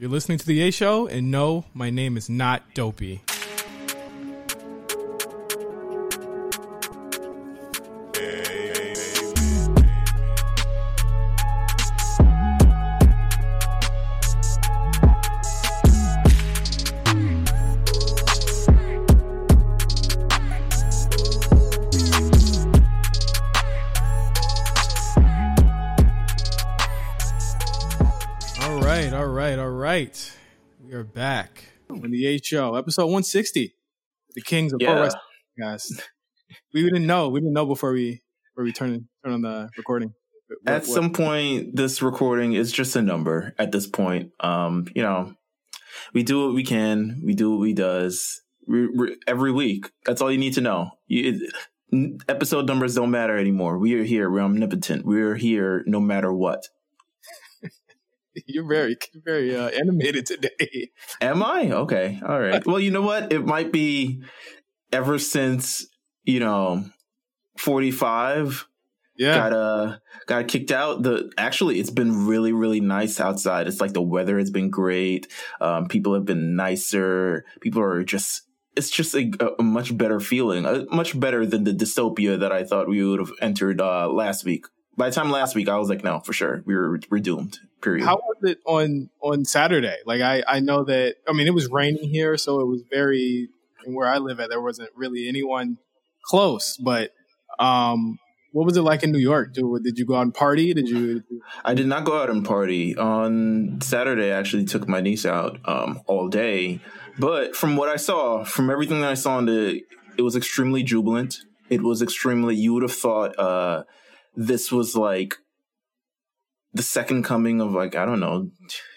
You're listening to The A Show, and no, my name is not Dopey. Show, episode 160. The Kings of Pro Wrestling, guys. We didn't know. We didn't know before we before we turn turn on the recording. What- At what- some point, this recording is just a number. At this point, um, you know, we do what we can. We do what we does we, we, every week. That's all you need to know. You, episode numbers don't matter anymore. We are here. We're omnipotent. We are here no matter what. you're very very uh, animated today. Am I okay? All right. Well, you know what? It might be ever since you know forty five. Yeah, got uh got kicked out the actually it's been really really nice outside it's like the weather has been great um people have been nicer people are just it's just a, a much better feeling uh, much better than the dystopia that i thought we would have entered uh last week by the time last week i was like no for sure we were we're doomed period How was it on on Saturday? Like I I know that I mean it was raining here, so it was very and where I live at there wasn't really anyone close. But um, what was it like in New York? Did, did you go out and party? Did you? I did not go out and party on Saturday. I actually took my niece out um, all day, but from what I saw, from everything that I saw, in the it was extremely jubilant. It was extremely. You would have thought uh, this was like the second coming of like I don't know.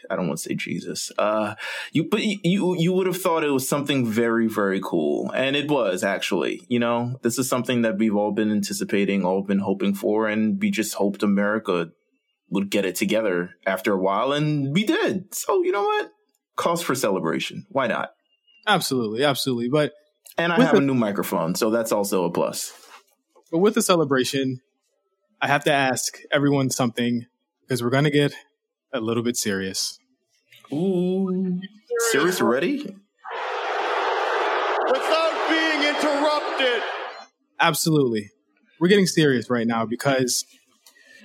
I don't want to say Jesus. Uh, you but you you would have thought it was something very very cool, and it was actually. You know, this is something that we've all been anticipating, all been hoping for, and we just hoped America would get it together after a while, and we did. So you know what? Cause for celebration. Why not? Absolutely, absolutely. But And I have the- a new microphone, so that's also a plus. but with the celebration, I have to ask everyone something because we're going to get a little bit serious. Ooh, serious already? without being interrupted. Absolutely. We're getting serious right now because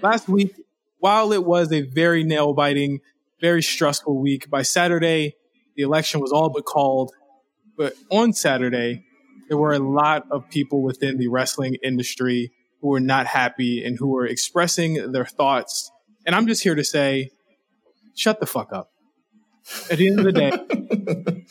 last week, while it was a very nail biting, very stressful week, by Saturday, the election was all but called. But on Saturday, there were a lot of people within the wrestling industry who were not happy and who were expressing their thoughts. And I'm just here to say, shut the fuck up. At the end of the day,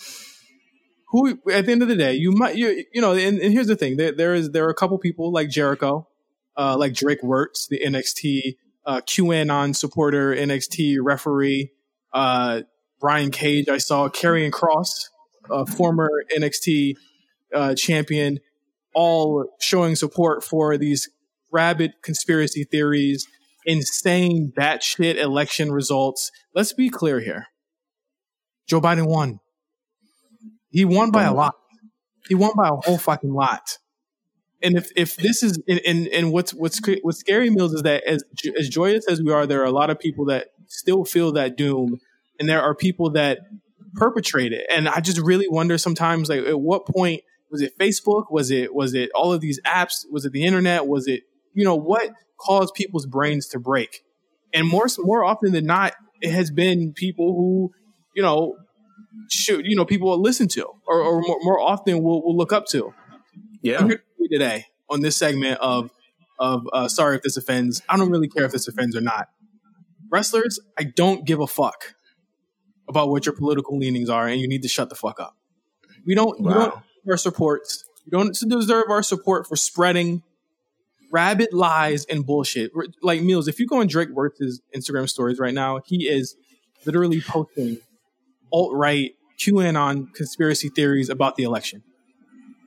who at the end of the day you might you you know and, and here's the thing there, there is there are a couple people like Jericho uh, like Drake Wuertz the NXT uh, QAnon supporter NXT referee uh, Brian Cage I saw Karrion Kross uh, former NXT uh, champion all showing support for these rabid conspiracy theories insane batshit election results let's be clear here Joe Biden won he won by a lot. He won by a whole fucking lot. And if, if this is and, and, and what's what's what's scary Meelz is that as as joyous as we are, there are a lot of people that still feel that doom, and there are people that perpetrate it. And I just really wonder sometimes, like at what point was it Facebook? Was it was it all of these apps? Was it the internet? Was it you know what caused people's brains to break? And more more often than not, it has been people who you know should you know people will listen to or, or more, more often will will look up to. I'm Yeah. here to today on this segment of of uh, sorry if this offends. I don't really care if this offends or not. Wrestlers, I don't give a fuck about what your political leanings are, and you need to shut the fuck up. We don't. You don't Wow. our supports. You don't deserve our support for spreading rabid lies and bullshit. Like Meelz, if you go on Drake Wuertz's Instagram stories right now, he is literally posting alt right QAnon conspiracy theories about the election.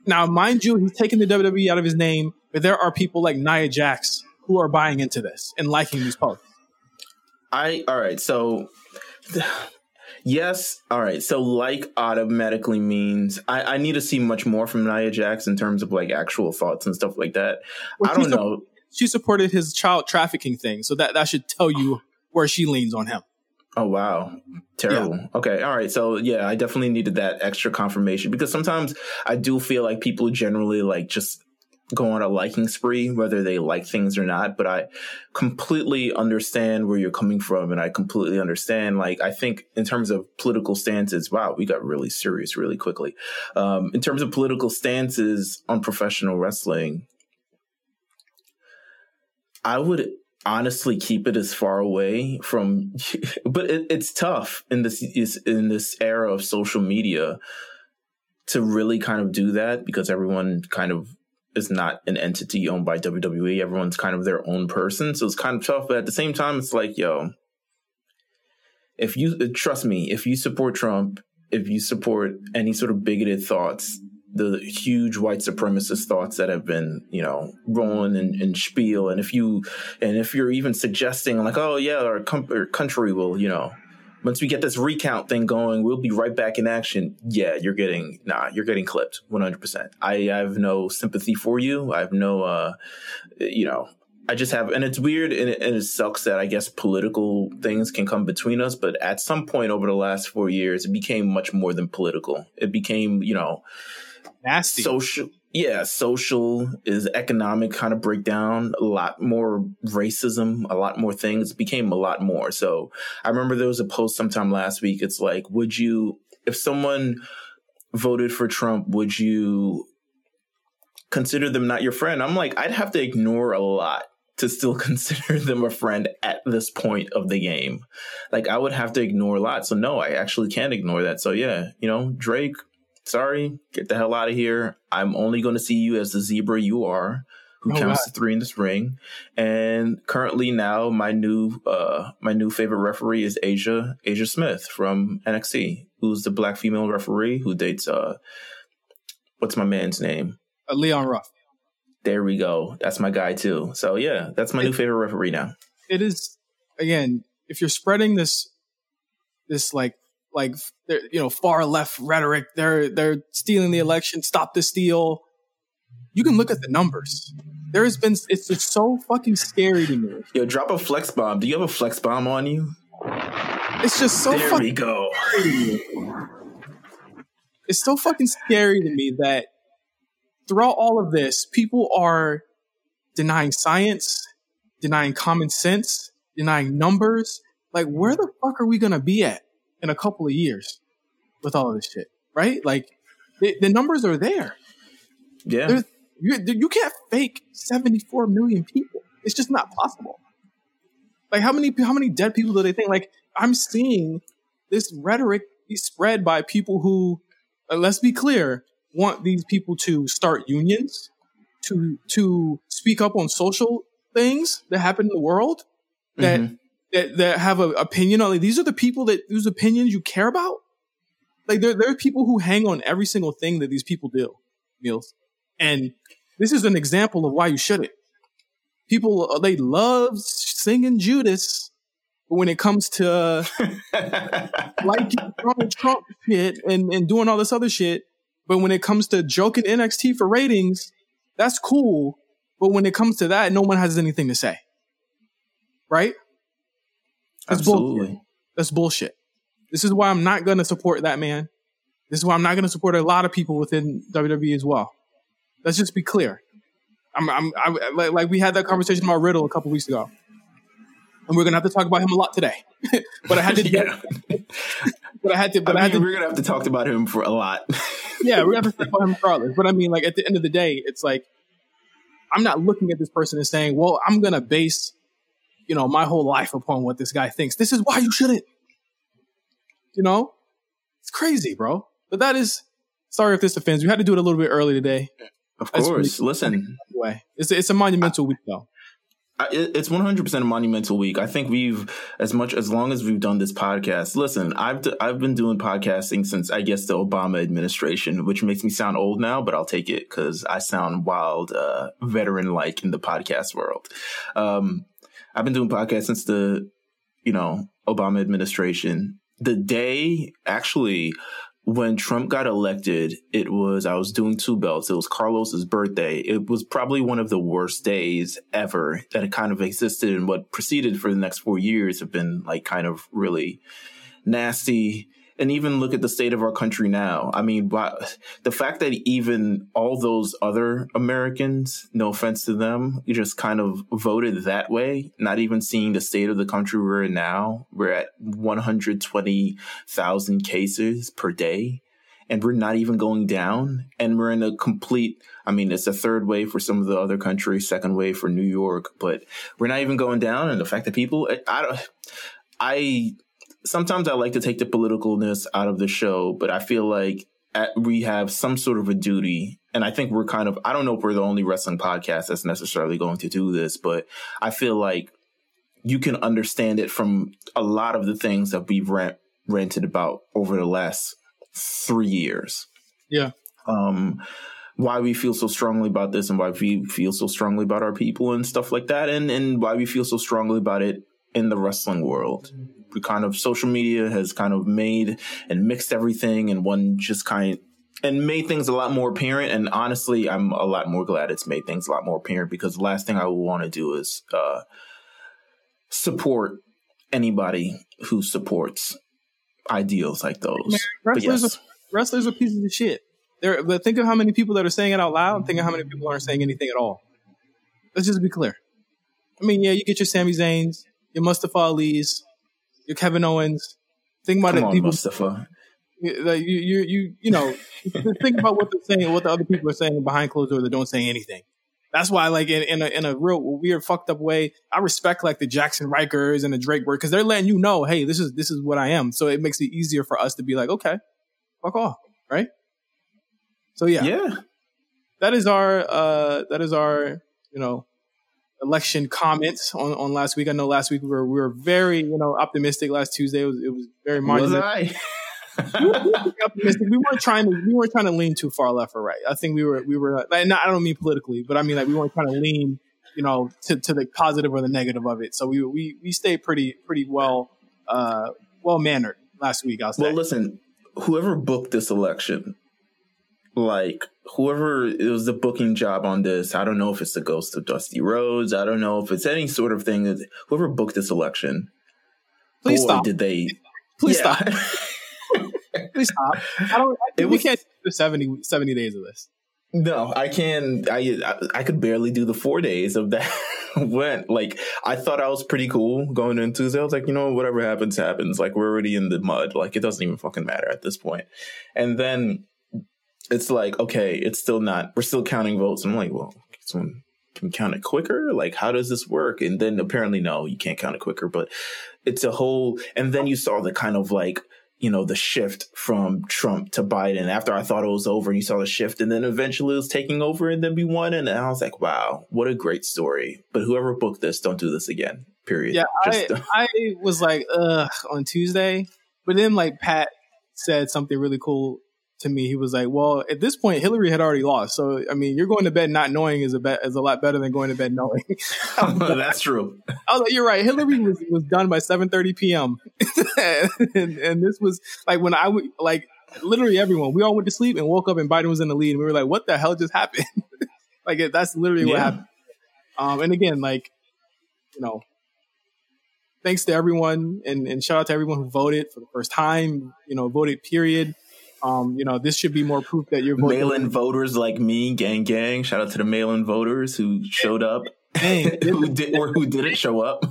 Now, mind you, he's taking the WWE out of his name, but there are people like Nia Jax who are buying into this and liking these posts. I all right. So yes, all right. So like automatically means I, I need to see much more from Nia Jax in terms of like actual thoughts and stuff like that. Well, I don't know. She supported his child trafficking thing, so that, that should tell you where she leans on him. Oh wow. Terrible. Yeah. Okay. All right. So yeah, I definitely needed that extra confirmation because sometimes I do feel like people generally like just go on a liking spree, whether they like things or not. But I completely understand where you're coming from. And I completely understand, like, I think in terms of political stances, wow, we got really serious really quickly. Um, in terms of political stances on professional wrestling, I would honestly keep it as far away from but it, it's tough in this in this era of social media to really kind of do that because everyone kind of is not an entity owned by WWE. Everyone's kind of their own person. So it's kind of tough. But at the same time, it's like, yo, if you trust me, if you support Trump, if you support any sort of bigoted thoughts, the huge white supremacist thoughts that have been, you know, rolling and, and spiel, and if you, and if you're even suggesting like, oh yeah, our, com- our country will, you know, once we get this recount thing going, we'll be right back in action. Yeah, you're getting nah, you're getting clipped 100%. I, I have no sympathy for you. I have no uh you know, I just have and it's weird and it, and it sucks that I guess political things can come between us, but at some point over the last 4 years it became much more than political. It became, you know, nasty. Social yeah, social is economic kind of breakdown, a lot more racism, a lot more things became a lot more. So I remember there was a post sometime last week. It's like, would you, if someone voted for Trump, would you consider them not your friend? I'm like, I'd have to ignore a lot to still consider them a friend at this point of the game. Like I would have to ignore a lot. So no, I actually can't ignore that. So yeah, you know, Drake, sorry, get the hell out of here. I'm only going to see you as the zebra you are, who oh, counts to three in this ring. And currently now, my new uh my new favorite referee is Aja Aja Smith from NXT, who's the black female referee who dates uh what's my man's name? Uh, Leon Ruff. There we go. That's my guy too. So yeah, that's my it, new favorite referee now. It is again, if you're spreading this this like like you know far left rhetoric. They're they're stealing the election. Stop the steal. You can look at the numbers. There has been it's just so fucking scary to me. Yo, drop a flex bomb. Do you have a flex bomb on you? It's just so. There we go. It's so fucking scary to me that throughout all of this, people are denying science, denying common sense, denying numbers. Like, where the fuck are we gonna be at? In a couple of years with all of this shit, right? Like the, the numbers are there. Yeah. you, you can't fake 74 million people. It's just not possible. Like how many how many dead people do they think? Like I'm seeing this rhetoric be spread by people who, uh, let's be clear, want these people to start unions, to to speak up on social things that happen in the world, that mm-hmm that, that have an opinion on like these are the people that whose opinions you care about. Like there, there are people who hang on every single thing that these people do, Meelz. And this is an example of why you shouldn't. People uh, they love singing Judas, but when it comes to like Donald Trump shit and, and doing all this other shit, but when it comes to joking NXT for ratings, that's cool. But when it comes to that, no one has anything to say. Right? That's Absolutely. Bullshit. That's bullshit. This is why I'm not going to support that man. This is why I'm not going to support a lot of people within WWE as well. Let's just be clear. I'm, I'm, I, like, like we had that conversation about Riddle a couple weeks ago, and we're gonna have to talk about him a lot today. but I had to, yeah. but I had to, but I, mean, I had to. We're gonna have to talk about him for a lot. yeah, we're gonna have to talk about him regardless. But I mean, like at the end of the day, it's like I'm not looking at this person and saying, "Well, I'm gonna base you know, my whole life upon what this guy thinks. This is why you shouldn't. You know? It's crazy, bro. But that is sorry if this offends. We had to do it a little bit early today. Of course. Really Listen. Way. It's it's a monumental week though. It's 100% a monumental week. I think we've, as much as long as we've done this podcast. Listen, I've d- I've been doing podcasting since I guess the Obama administration, which makes me sound old now, but I'll take it because I sound wild, uh, veteran like in the podcast world. Um, I've been doing podcasts since the, you know, Obama administration. The day, actually, when Trump got elected, it was I was doing two belts. It was Carlos's birthday. It was probably one of the worst days ever that it kind of existed, and what proceeded for the next four years have been like kind of really nasty and even look at the state of our country now. I mean, the fact that even all those other Americans, no offense to them, just kind of voted that way, not even seeing the state of the country we're in now. We're at 120,000 cases per day and we're not even going down. And we're in a complete, I mean, it's a third wave for some of the other countries, second wave for New York, but we're not even going down. And the fact that people, I don't, I, sometimes I like to take the politicalness out of the show, but I feel like at, we have some sort of a duty. And I think we're kind of, I don't know if we're the only wrestling podcast that's necessarily going to do this, but I feel like you can understand it from a lot of the things that we've rant, ranted about over the last three years. Yeah. Um, why we feel so strongly about this and why we feel so strongly about our people and stuff like that and, and why we feel so strongly about it in the wrestling world kind of social media has kind of made and mixed everything and one just kind of, and made things a lot more apparent. And honestly, I'm a lot more glad it's made things a lot more apparent because the last thing I would want to do is uh, support anybody who supports ideals like those. Man, wrestlers, yes. are, wrestlers are pieces of shit. There, but think of how many people that are saying it out loud, and think of how many people aren't saying anything at all. Let's just be clear. I mean, yeah, you get your Sami Zayn's, your Mustafa Ali's, Kevin Owens. Think about Come it, on, people. Mustafa. Like you, you, you, you know, think about what they're saying, what the other people are saying behind closed doors that don't say anything. That's why, like in, in a in a real weird fucked up way, I respect like the Jaxson Rykers and the Drake work because they're letting you know, hey, this is this is what I am. So it makes it easier for us to be like, okay, fuck off, right? So yeah, yeah, that is our uh that is our you know election comments on, on last week. I know last week we were we were very you know optimistic. Last Tuesday it was it was very marginal. Was I? we, were, optimistic. We weren't trying to we weren't trying to lean too far left or right. I think we were we were like, not, I don't mean politically, but I mean like we weren't trying to lean you know to, to the positive or the negative of it. So we we we stayed pretty pretty well uh, well mannered last week. I'll say. Well, listen, whoever booked this election like whoever it was the booking job on this, I don't know if it's the ghost of Dusty Rhodes. I don't know if it's any sort of thing that whoever booked this election. Please stop. Did they? Please yeah. stop. Please stop. I don't. I, we can't do 70, 70 days of this. No, I can. I I could barely do the four days of that. Went like I thought I was pretty cool going into Tuesday. I was like, you know, whatever happens, happens. Like we're already in the mud. Like it doesn't even fucking matter at this point. And then it's like, okay, it's still not, we're still counting votes. I'm like, well, can we count it quicker? Like, how does this work? And then apparently, no, you can't count it quicker, but it's a whole, and then you saw the kind of like, you know, the shift from Trump to Biden after I thought it was over and you saw the shift and then eventually it was taking over and then we won. And I was like, wow, what a great story. But whoever booked this, don't do this again, period. Yeah. Just, I, I was like, ugh, on Tuesday. But then like Pat said something really cool to me, he was like, "Well, at this point, Hillary had already lost. So, I mean, you're going to bed not knowing is a bet is a lot better than going to bed knowing." That's true. I was like, "You're right. Hillary was, was done by 7:30 p.m. and, and, this was like when I would like literally everyone. We all went to sleep and woke up, and Biden was in the lead. And we were like, "What the hell just happened?" like that's literally yeah. what happened. Um, and again, like you know, thanks to everyone, and, and shout out to everyone who voted for the first time. You know, voted period. Um, you know, this should be more proof that you're mail-in voters like me, gang, gang. Shout out to the mail-in voters who showed up, who did or who didn't show up.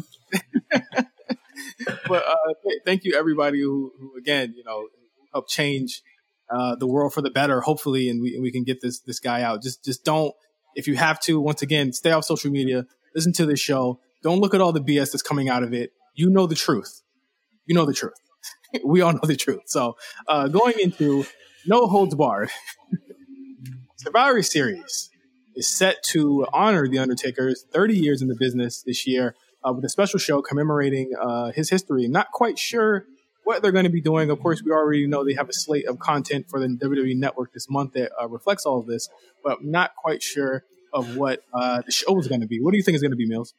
but uh, th- thank you everybody who, who, again, you know, helped change uh, the world for the better. Hopefully, and we and we can get this this guy out. Just just don't if you have to. Once again, stay off social media. Listen to this show. Don't look at all the BS that's coming out of it. You know the truth. You know the truth. we all know the truth. So uh, going into No Holds Barred, Survivor Series is set to honor The Undertaker's 30 years in the business this year uh, with a special show commemorating uh, his history. Not quite sure what they're going to be doing. Of course, we already know they have a slate of content for the WWE Network this month that uh, reflects all of this, but not quite sure of what uh, the show is going to be. What do you think is going to be, Meelz?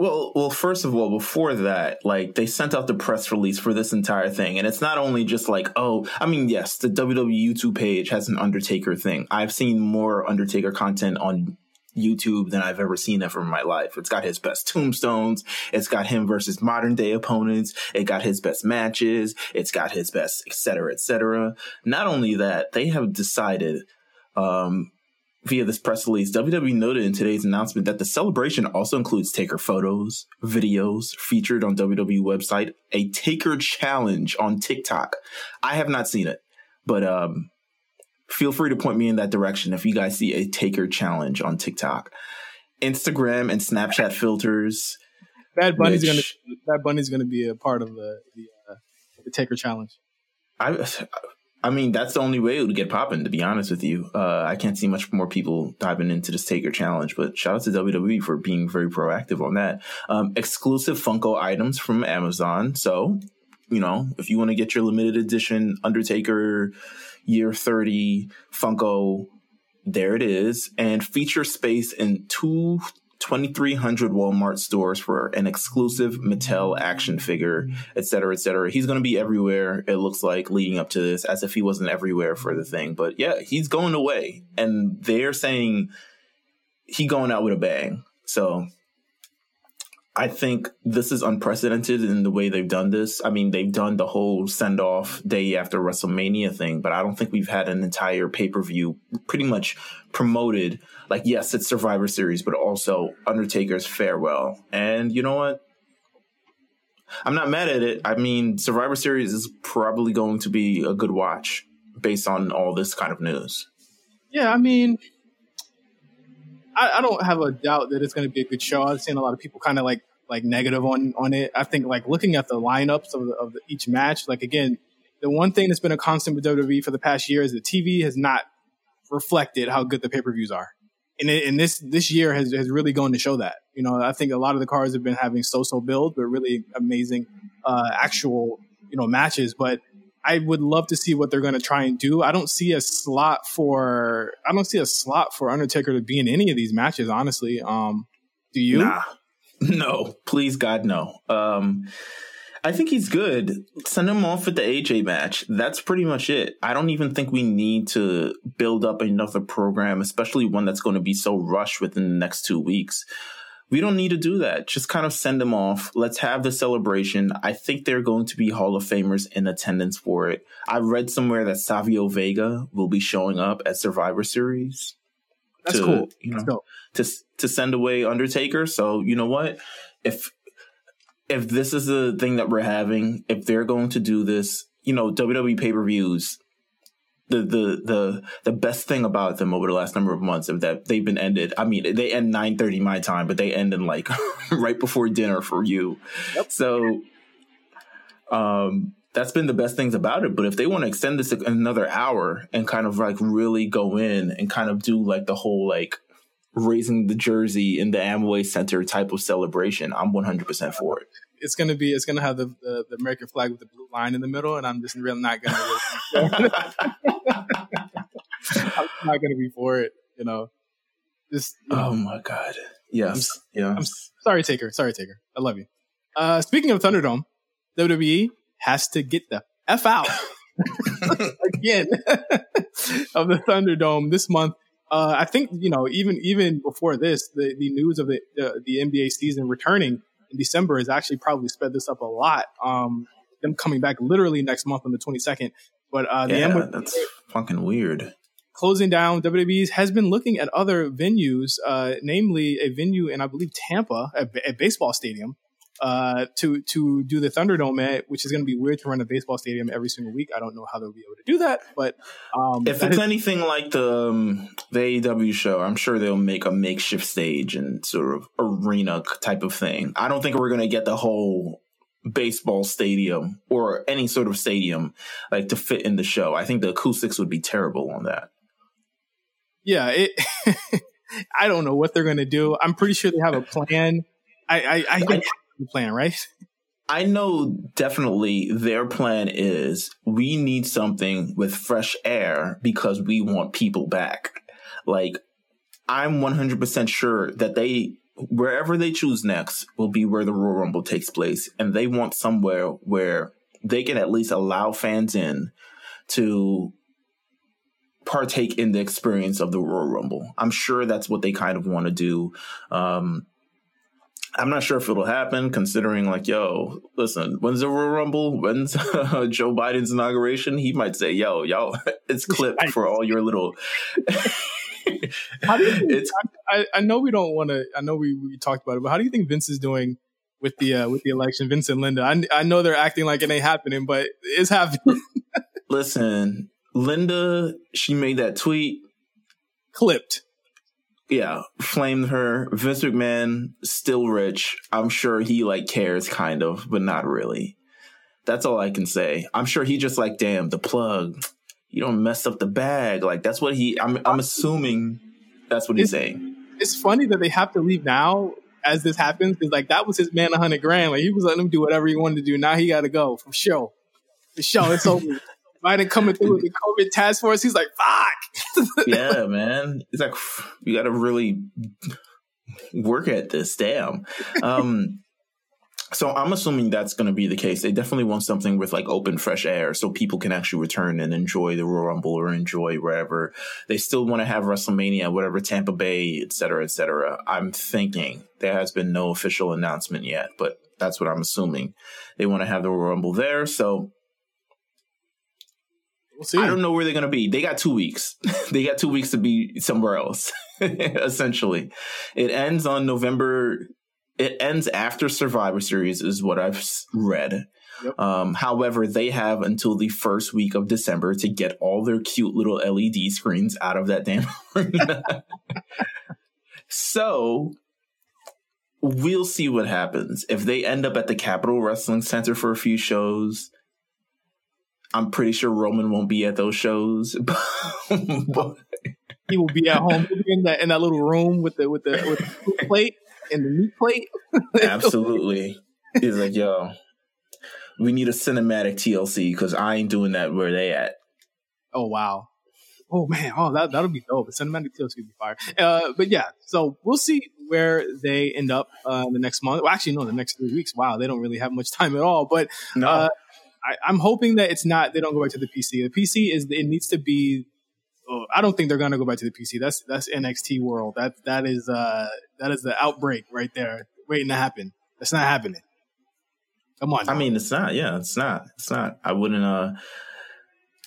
Well, well, first of all, before that, like they sent out the press release for this entire thing, and it's not only just like, oh, I mean, yes, the WWE YouTube page has an Undertaker thing. I've seen more Undertaker content on YouTube than I've ever seen ever in my life. It's got his best tombstones. It's got him versus modern day opponents. It got his best matches. It's got his best, et cetera, et cetera. Not only that, they have decided, um, via this press release, WWE noted in today's announcement that the celebration also includes Taker photos, videos featured on WWE website, a Taker challenge on TikTok. I have not seen it, but um, feel free to point me in that direction if you guys see a Taker challenge on TikTok, Instagram and Snapchat filters. Bad Bunny's which, gonna Bad Bunny's gonna be a part of the the, uh, the Taker challenge. I I mean, that's the only way it would get popping, to be honest with you. Uh, I can't see much more people diving into this Taker challenge, but shout out to WWE for being very proactive on that. Um, exclusive Funko items from Amazon. So, you know, if you want to get your limited edition Undertaker year 30 Funko, there it is. And feature space in two 2,300 Walmart stores for an exclusive Mattel action figure, et cetera, et cetera. He's going to be everywhere, it looks like, leading up to this, as if he wasn't everywhere for the thing. But yeah, he's going away. And they're saying he going out with a bang. So I think this is unprecedented in the way they've done this. I mean, they've done the whole send off day after WrestleMania thing, but I don't think we've had an entire pay per view pretty much promoted. Like, yes, it's Survivor Series, but also Undertaker's farewell. And you know what? I'm not mad at it. I mean, Survivor Series is probably going to be a good watch based on all this kind of news. Yeah, I mean, I, I don't have a doubt that it's going to be a good show. I've seen a lot of people kind of like like negative on on it. I think like looking at the lineups of, the, of the, each match, like again, the one thing that's been a constant with WWE for the past year is the TV has not reflected how good the pay per views are, and it, and this this year has has really gone to show that. You know, I think a lot of the cards have been having so so build, but really amazing uh, actual you know matches, but I would love to see what they're going to try and do. I don't see a slot for I don't see a slot for Undertaker to be in any of these matches. Honestly, um, do you? Nah, no, please God, no. Um, I think he's good. Send him off with the AJ match. That's pretty much it. I don't even think we need to build up another program, especially one that's going to be so rushed within the next two weeks. We don't need to do that. Just kind of send them off. Let's have the celebration. I think they're going to be Hall of Famers in attendance for it. I read somewhere that Savio Vega will be showing up at Survivor Series. That's to, cool. You know, to to send away Undertaker. So you know what? If if this is the thing that we're having, if they're going to do this, you know, WWE pay per views the the the the best thing about them over the last number of months is that they've been ended. I mean, they end nine thirty my time, but they end in like right before dinner for you. Yep. So, um, that's been the best things about it. But if they want to extend this another hour and kind of like really go in and kind of do like the whole like raising the jersey in the Amway Center type of celebration, I'm 100 percent for it it's gonna be it's gonna have the, the, the American flag with the blue line in the middle, and I'm just really not gonna. I'm not gonna be for it, you know. Just you know, oh my god, yes, I'm, yeah. I'm sorry, Taker. Sorry, Taker. I love you. Uh, speaking of Thunderdome, WWE has to get the f out again of the Thunderdome this month. Uh, I think you know even even before this, the, the news of the, the the NBA season returning in December has actually probably sped this up a lot. Um, them coming back literally next month on the 22nd. But uh, the yeah, that's fucking weird. Closing down, WWE has been looking at other venues, uh, namely a venue in I believe Tampa, a, a baseball stadium, uh, to to do the Thunderdome at, which is going to be weird to run a baseball stadium every single week. I don't know how they'll be able to do that, but um, if it's is- anything like the um, the AEW show, I'm sure they'll make a makeshift stage and sort of arena type of thing. I don't think we're going to get the whole baseball stadium or any sort of stadium like to fit in the show. I think the acoustics would be terrible on that. Yeah, it. I don't know what they're going to do. I'm pretty sure they have a plan. I, I, I think plan, right? I know definitely their plan is we need something with fresh air because we want people back. Like, I'm 100% sure that they wherever they choose next will be where the Royal Rumble takes place, and they want somewhere where they can at least allow fans in to partake in the experience of the Royal Rumble. I'm sure that's what they kind of want to do. Um, I'm not sure if it'll happen, considering like, yo, listen, when's the Royal Rumble? When's uh, Joe Biden's inauguration? He might say, yo, y'all, it's clipped for all your little. how do you think, it's, I, I know we don't want to. I know we, we talked about it, but how do you think Vince is doing with the uh, with the election? Vince and Linda. I, I know they're acting like it ain't happening, but it's happening. listen, Linda, she made that tweet. Clipped yeah, flamed her. Vince McMahon still rich. I'm sure he like cares kind of, but not really. That's all I can say. I'm sure he just like, damn, the plug. You don't mess up the bag. Like that's what he. I'm. I'm assuming that's what he's it's, saying. It's funny that they have to leave now as this happens because like that was his man, a hundred grand. Like he was letting him do whatever he wanted to do. Now he got to go for show. For show, it's over. Biden coming through with the COVID task force. He's like, fuck. yeah, man. He's like, you got to really work at this. Damn. Um, so I'm assuming that's going to be the case. They definitely want something with like open, fresh air, so people can actually return and enjoy the Royal Rumble or enjoy wherever. They still want to have WrestleMania, whatever Tampa Bay, et cetera, et cetera. I'm thinking there has been no official announcement yet, but that's what I'm assuming. They want to have the Royal Rumble there, so We'll see. I don't know where they're going to be. They got two weeks. they got two weeks to be somewhere else, essentially. It ends on November. It ends after Survivor Series, is what I've read. Yep. Um, however, they have until the first week of December to get all their cute little LED screens out of that damn so we'll see what happens. If they end up at the Capitol Wrestling Center for a few shows, I'm pretty sure Roman won't be at those shows. but he will be at home in that in that little room with the with the with the plate and the meat plate. Absolutely. He's like, yo, we need a cinematic TLC because I ain't doing that where they at. Oh wow. Oh man, oh that that'll be dope. A cinematic TLC would be fire. Uh, but yeah, so we'll see where they end up uh, the next month. Well, actually, no, the next three weeks. Wow, they don't really have much time at all. But no. Uh, I, am hoping that it's not. They don't go back to the PC. The PC is. It needs to be. Oh, I don't think they're gonna go back to the PC. That's that's NXT world. That that is uh that is the outbreak right there waiting to happen. That's not happening. Come on. I mean, it's not. Yeah, it's not. It's not. I wouldn't. uh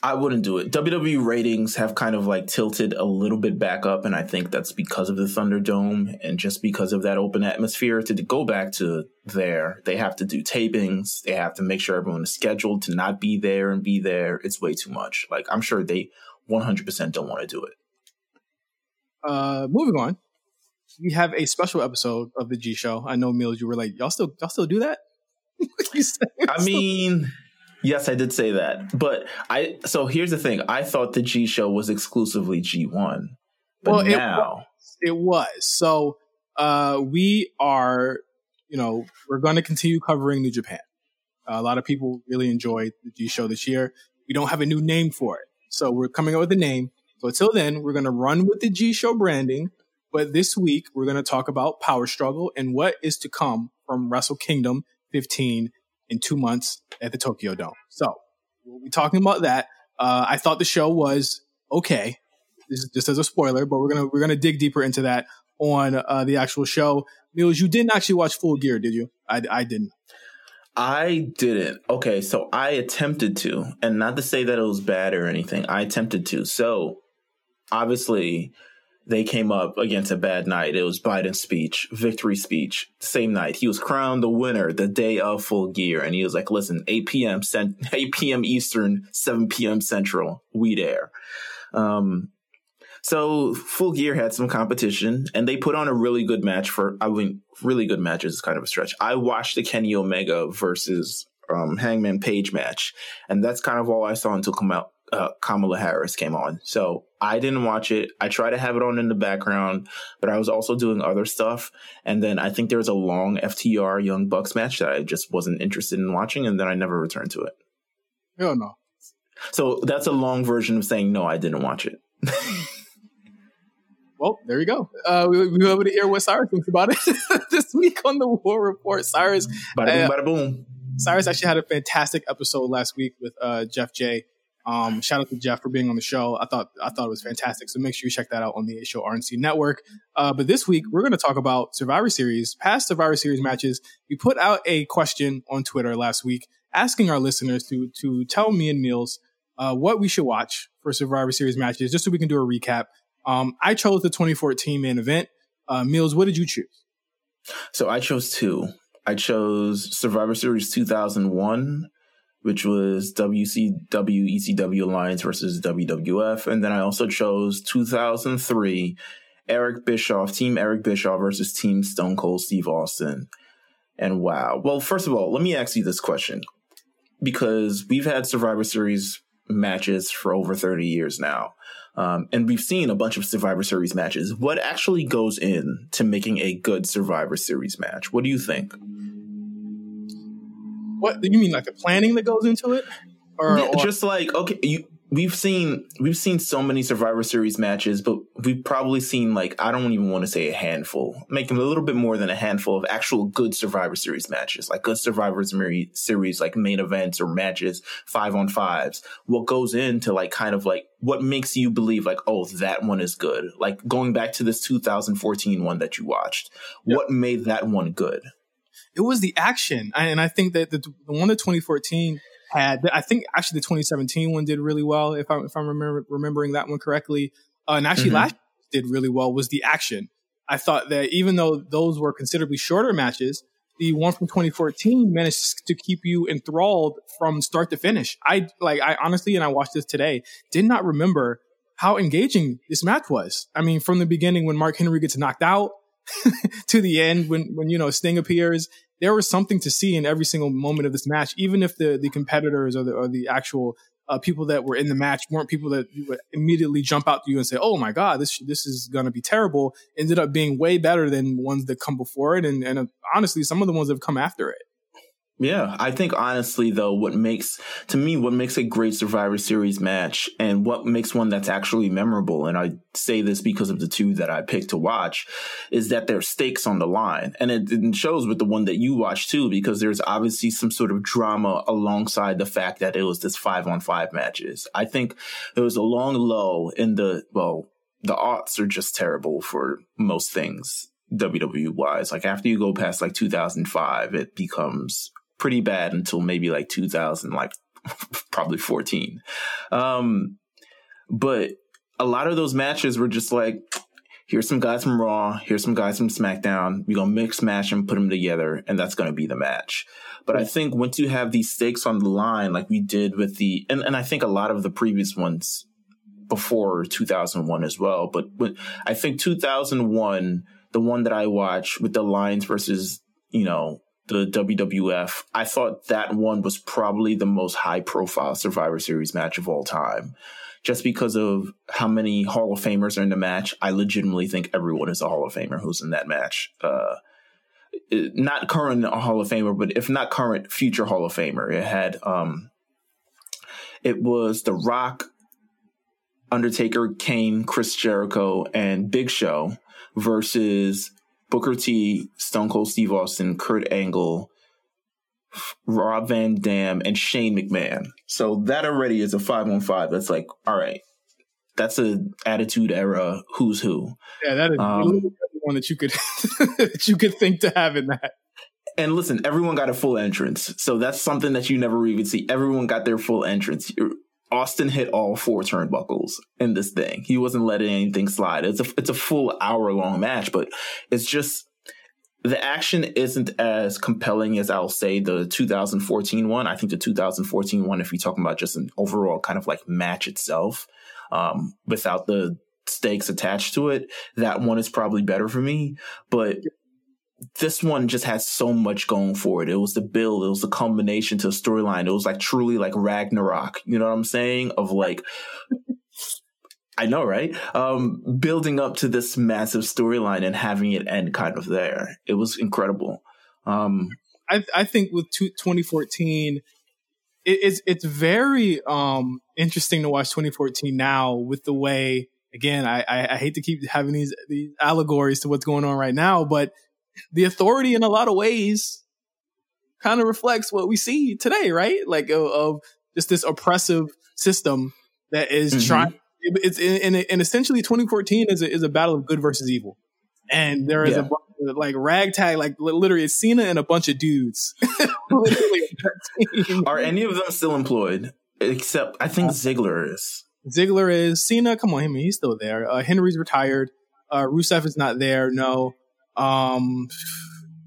I wouldn't do it. WWE ratings have kind of like tilted a little bit back up, and I think that's because of the Thunderdome and just because of that open atmosphere. To go back to there, they have to do tapings. They have to make sure everyone is scheduled to not be there and be there. It's way too much. Like I'm sure they 100% don't want to do it. Uh, moving on, we have a special episode of the G Show. I know, Meelz, you were like, y'all still y'all still do that? I mean. Yes, I did say that. But I so here's the thing. I thought the G show was exclusively G1. But well, now it was, it was. So uh we are, you know, we're going to continue covering New Japan. Uh, a lot of people really enjoyed the G show this year. We don't have a new name for it. So we're coming up with a name. So until then, we're going to run with the G show branding. But this week, we're going to talk about Power Struggle and what is to come from Wrestle Kingdom 15 in two months at the Tokyo Dome. So we'll be talking about that. Uh, I thought the show was okay. This is just as a spoiler, but we're gonna we're gonna dig deeper into that on uh, the actual show. Meelz, you didn't actually watch Full Gear, did you? I, I didn't. I didn't. Okay, so I attempted to, and not to say that it was bad or anything. I attempted to. So obviously, they came up against a bad night. It was Biden's speech, victory speech, same night. He was crowned the winner the day of full gear. And he was like, listen, 8 p.m. Cent- 8 p.m. Eastern, 7 p.m. Central, we there. Um, so full gear had some competition and they put on a really good match for, I mean, really good matches is kind of a stretch. I watched the Kenny Omega versus um, Hangman Page match, and that's kind of all I saw until come out, uh, Kamala Harris came on. So I didn't watch it. I tried to have it on in the background, but I was also doing other stuff. And then I think there was a long FTR Young Bucks match that I just wasn't interested in watching, and then I never returned to it. Hell no. So that's a long version of saying no, I didn't watch it. well, there you go. Uh, we, we were able to hear what Cyrus thinks about it this week on the War Report. Cyrus, bada boom, uh, bada boom. Cyrus actually had a fantastic episode last week with uh, Jeff J. Um, shout out to Jeff for being on the show. I thought I thought it was fantastic. So make sure you check that out on the Show RNC Network. Uh, but this week we're going to talk about Survivor Series, past Survivor Series matches. We put out a question on Twitter last week asking our listeners to to tell me and Meelz uh, what we should watch for Survivor Series matches, just so we can do a recap. Um, I chose the 2014 main event. Uh, Meelz, what did you choose? So I chose two. I chose Survivor Series 2001 which was WCW ECW Alliance versus WWF. And then I also chose 2003 Eric Bischoff, Team Eric Bischoff versus Team Stone Cold Steve Austin. And wow. Well, first of all, let me ask you this question because we've had Survivor Series matches for over 30 years now. Um, and we've seen a bunch of Survivor Series matches. What actually goes in to making a good Survivor Series match? What do you think? What do you mean, like the planning that goes into it, or, yeah, or just like okay, you we've seen we've seen so many Survivor Series matches, but we've probably seen like I don't even want to say a handful, making a little bit more than a handful of actual good Survivor Series matches, like good Survivor Series like main events or matches, five on fives. What goes into like kind of like what makes you believe like oh that one is good? Like going back to this 2014 one that you watched, yep. what made that one good? It was the action. And I think that the, the one of 2014 had, I think actually the 2017 one did really well, if I'm, if I'm remember, remembering that one correctly. Uh, and actually mm-hmm. last did really well was the action. I thought that even though those were considerably shorter matches, the one from 2014 managed to keep you enthralled from start to finish. I like, I honestly, and I watched this today, did not remember how engaging this match was. I mean, from the beginning when Mark Henry gets knocked out to the end when when you know Sting appears. There was something to see in every single moment of this match, even if the the competitors or the or the actual uh, people that were in the match weren't people that would immediately jump out to you and say, "Oh my God, this this is going to be terrible." Ended up being way better than ones that come before it, and and uh, honestly, some of the ones that have come after it. Yeah, I think honestly though, what makes to me what makes a great Survivor Series match and what makes one that's actually memorable, and I say this because of the two that I picked to watch, is that there's stakes on the line, and it, it shows with the one that you watched too, because there's obviously some sort of drama alongside the fact that it was this five on five matches. I think there was a long low in the well, the odds are just terrible for most things WWE wise. Like after you go past like 2005, it becomes pretty bad until maybe like 2000, like probably 14. Um, but a lot of those matches were just like, here's some guys from Raw, here's some guys from SmackDown. We're gonna mix match and put them together, and that's gonna be the match. But I think once you have these stakes on the line, like we did with the, and, and I think a lot of the previous ones before 2001 as well. But when, I think 2001, the one that I watched with the Alliance versus, you know, the WWF, I thought that one was probably the most high profile Survivor Series match of all time. Just because of how many Hall of Famers are in the match, I legitimately think everyone is a Hall of Famer who's in that match. Uh, not current Hall of Famer, but if not current, future Hall of Famer. It had, um, it was The Rock, Undertaker, Kane, Chris Jericho, and Big Show versus Booker T, Stone Cold Steve Austin, Kurt Angle, Rob Van Dam, and Shane McMahon. So that already is a five on five. That's like, all right, that's a attitude era who's who. Yeah, that is um, one that you could that you could think to have in that. And listen, everyone got a full entrance, so that's something that you never even see. Everyone got their full entrance. Austin hit all four turnbuckles in this thing. He wasn't letting anything slide. It's a it's a full hour long match, but it's just the action isn't as compelling as I'll say the 2014 one. I think the 2014 one, if you're talking about just an overall kind of like match itself, um, without the stakes attached to it, that one is probably better for me. But this one just had so much going for it. It was the build, it was the combination to the storyline. It was like truly like Ragnarok. You know what I'm saying? Of like I know, right? Um, building up to this massive storyline and having it end kind of there. It was incredible. Um, I, I think with 2014, it, it's it's very um, interesting to watch 2014 now with the way again, I, I, I hate to keep having these these allegories to what's going on right now, but the authority in a lot of ways kind of reflects what we see today, right? Like of, of just this oppressive system that is mm-hmm. trying. It's in, in, essentially 2014 is a, is a battle of good versus evil, and there is yeah. a like ragtag, like literally it's Cena and a bunch of dudes. Are any of them still employed? Except I think uh, Ziggler is. Ziggler is Cena. Come on, him he's still there. Uh, Henry's retired. Uh, Rusev is not there. No. Um,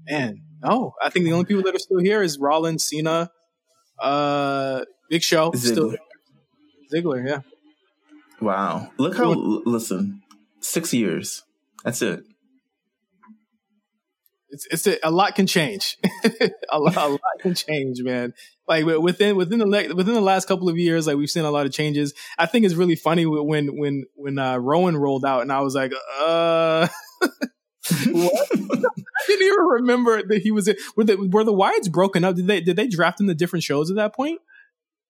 man, no. I think the only people that are still here is Rollins, Cena, uh, Big Show. Ziggler. Still Ziggler, yeah. Wow. Look how. Listen, six years. That's it it's it's a, a lot can change. a, lot, a lot can change, man. Like within within the within the last couple of years, like we've seen a lot of changes. I think it's really funny when when when uh, Rowan rolled out, and I was like, uh. what? I didn't even remember that he was. Were the were the Wyatts broken up? Did they did they draft him to different shows at that point?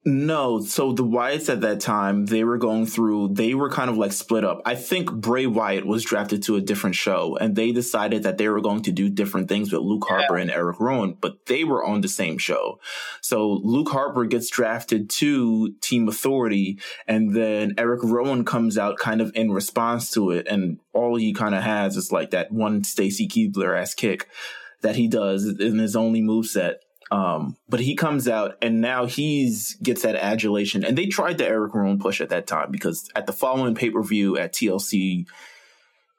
No, so the Wyatts at that time, they were going through, they were kind of like split up. I think Bray Wyatt was drafted to a different show and they decided that they were going to do different things with Luke Harper yeah. and Eric Rowan, but they were on the same show. So Luke Harper gets drafted to Team Authority and then Eric Rowan comes out kind of in response to it. And all he kind of has is like that one Stacy Keibler ass kick that he does in his only move set. Um, but he comes out and now he's gets that adulation. And they tried the Eric Rowan push at that time because at the following pay per view at TLC,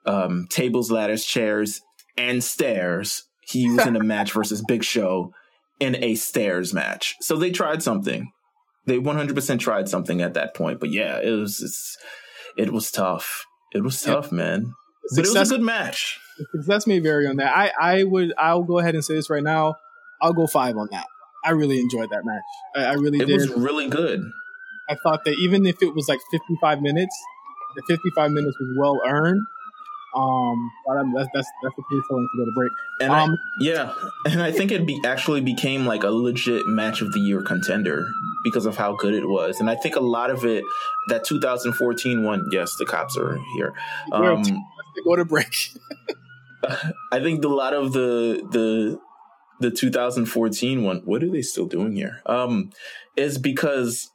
um, tables, ladders, chairs, and stairs, he was in a match versus Big Show in a stairs match. So they tried something. They 100% tried something at that point. But yeah, it was it was tough. It was tough, yeah. man. But it was a good match. Success may vary on that. I I would I'll go ahead and say this right now. I'll go five on that. I really enjoyed that match. I, I really it did. It was really good. I thought that even if it was like 55 minutes, the 55 minutes was well earned. Um, that's that's that's the case to go to break. And um, I, yeah, and I think it be actually became like a legit match of the year contender because of how good it was. And I think a lot of it, that 2014 one, yes, the cops are here. Um, go to break. I think a lot of the the the 2014 one, what are they still doing here? Um, is because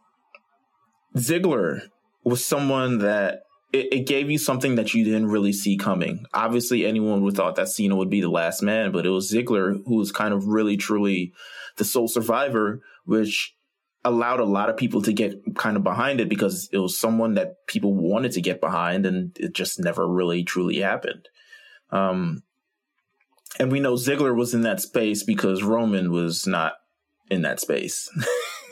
Ziggler was someone that it, it, gave you something that you didn't really see coming. Obviously, anyone would thought that Cena would be the last man, but it was Ziggler who was kind of really, truly the sole survivor, which allowed a lot of people to get kind of behind it because it was someone that people wanted to get behind, and it just never really, truly happened. Um, and we know Ziggler was in that space because Roman was not in that space.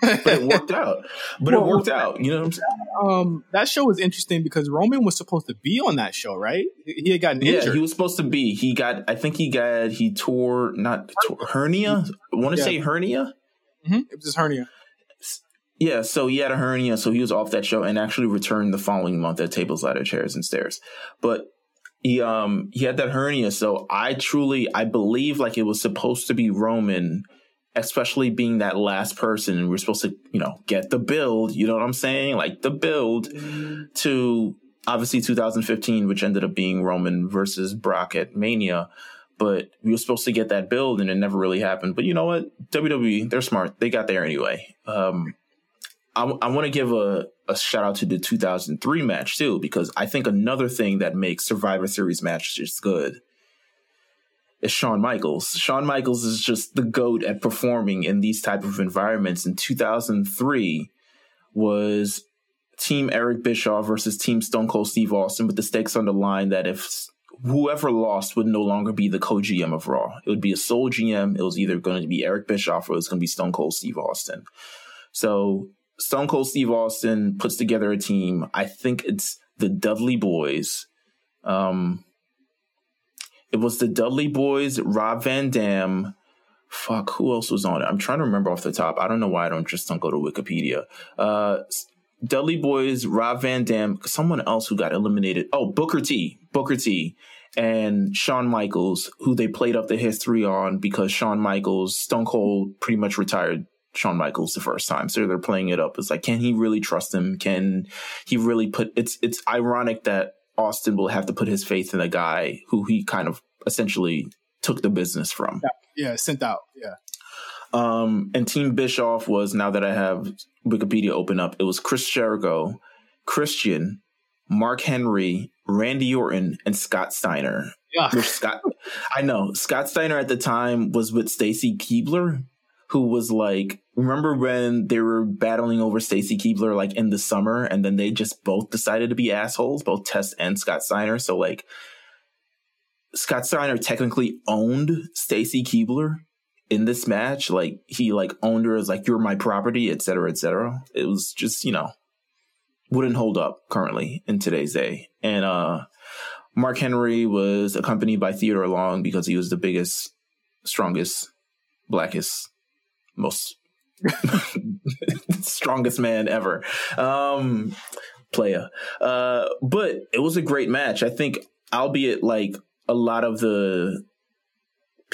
but it worked out. But well, it worked out. You know what I'm saying? Um, that show was interesting because Roman was supposed to be on that show, right? He had gotten injured. Yeah, he was supposed to be. He got. I think he got. He tore not tore, hernia. I want to yeah. say hernia. Mm-hmm. It was his hernia. Yeah, so he had a hernia, so he was off that show and actually returned the following month at tables, ladder, chairs, and stairs. But he um he had that hernia. So i truly i believe like it was supposed to be roman especially being that last person. And we're supposed to you know get the build you know what i'm saying? Like the build to obviously 2015 which ended up being roman versus brock at mania. But we were supposed to get that build and it never really happened. But you know what? Wwe they're smart. They got there anyway. Um I, I want to give a, a shout out to the 2003 match too, because I think another thing that makes Survivor Series matches good is Shawn Michaels. Shawn Michaels is just the goat at performing in these type of environments. In 2003 was Team Eric Bischoff versus Team Stone Cold Steve Austin with the stakes on the line that if whoever lost would no longer be the co-GM of Raw. It would be a sole GM. It was either going to be Eric Bischoff or it was going to be Stone Cold Steve Austin. So Stone Cold Steve Austin puts together a team. I think it's the Dudley Boys. Um, it was the Dudley Boys, Rob Van Dam. Fuck, who else was on it? I'm trying to remember off the top. I don't know why I don't just don't go to Wikipedia. Uh, Dudley Boys, Rob Van Dam, someone else who got eliminated. Oh, Booker T, Booker T, and Shawn Michaels, who they played up the history on because Shawn Michaels, Stone Cold, pretty much retired Shawn Michaels the first time. So they're playing it up. It's like, can he really trust him? Can he really put it's it's ironic that Austin will have to put his faith in a guy who he kind of essentially took the business from. Yeah, yeah sent out. Yeah. Um, and Team Bischoff was now that I have Wikipedia open up, it was Chris Jericho, Christian, Mark Henry, Randy Orton, and Scott Steiner. Yeah. Scott, I know Scott Steiner at the time was with Stacy Keibler, who was like, remember when they were battling over Stacy Keibler like in the summer, and then they just both decided to be assholes, both Test and Scott Steiner. So like, Scott Steiner technically owned Stacy Keibler in this match. Like he like owned her as like you're my property, et cetera, et cetera. It was just you know wouldn't hold up currently in today's day. And uh Mark Henry was accompanied by Theodore Long because he was the biggest, strongest, blackest, most strongest man ever. Um playa. Uh but it was a great match. I think albeit like a lot of the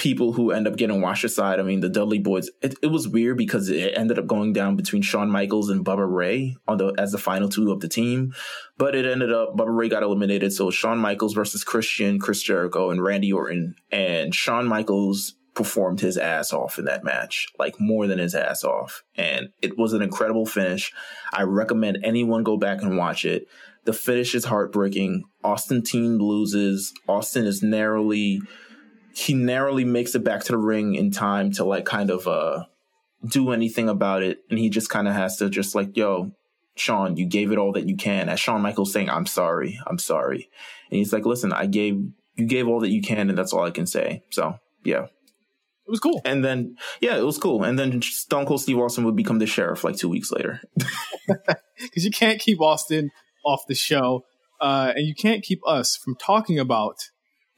people who end up getting washed aside. I mean, the Dudley Boys. It, it, was weird because it ended up going down between Shawn Michaels and Bubba Ray on the as the final two of the team. But it ended up Bubba Ray got eliminated, so Shawn Michaels versus Christian, Chris Jericho, and Randy Orton. And Shawn Michaels performed his ass off in that match, like more than his ass off. And it was an incredible finish. I recommend anyone go back and watch it. The finish is heartbreaking. Austin team loses. Austin is narrowly he narrowly makes it back to the ring in time to like kind of uh do anything about it and he just kind of has to just like yo Shawn you gave it all that you can as Shawn Michaels saying I'm sorry I'm sorry and he's like listen I gave you gave all that you can and that's all I can say so yeah was cool and then yeah it was cool and then Stone Cold Steve Austin would become the sheriff like two weeks later because you can't keep Austin off the show uh, and you can't keep us from talking about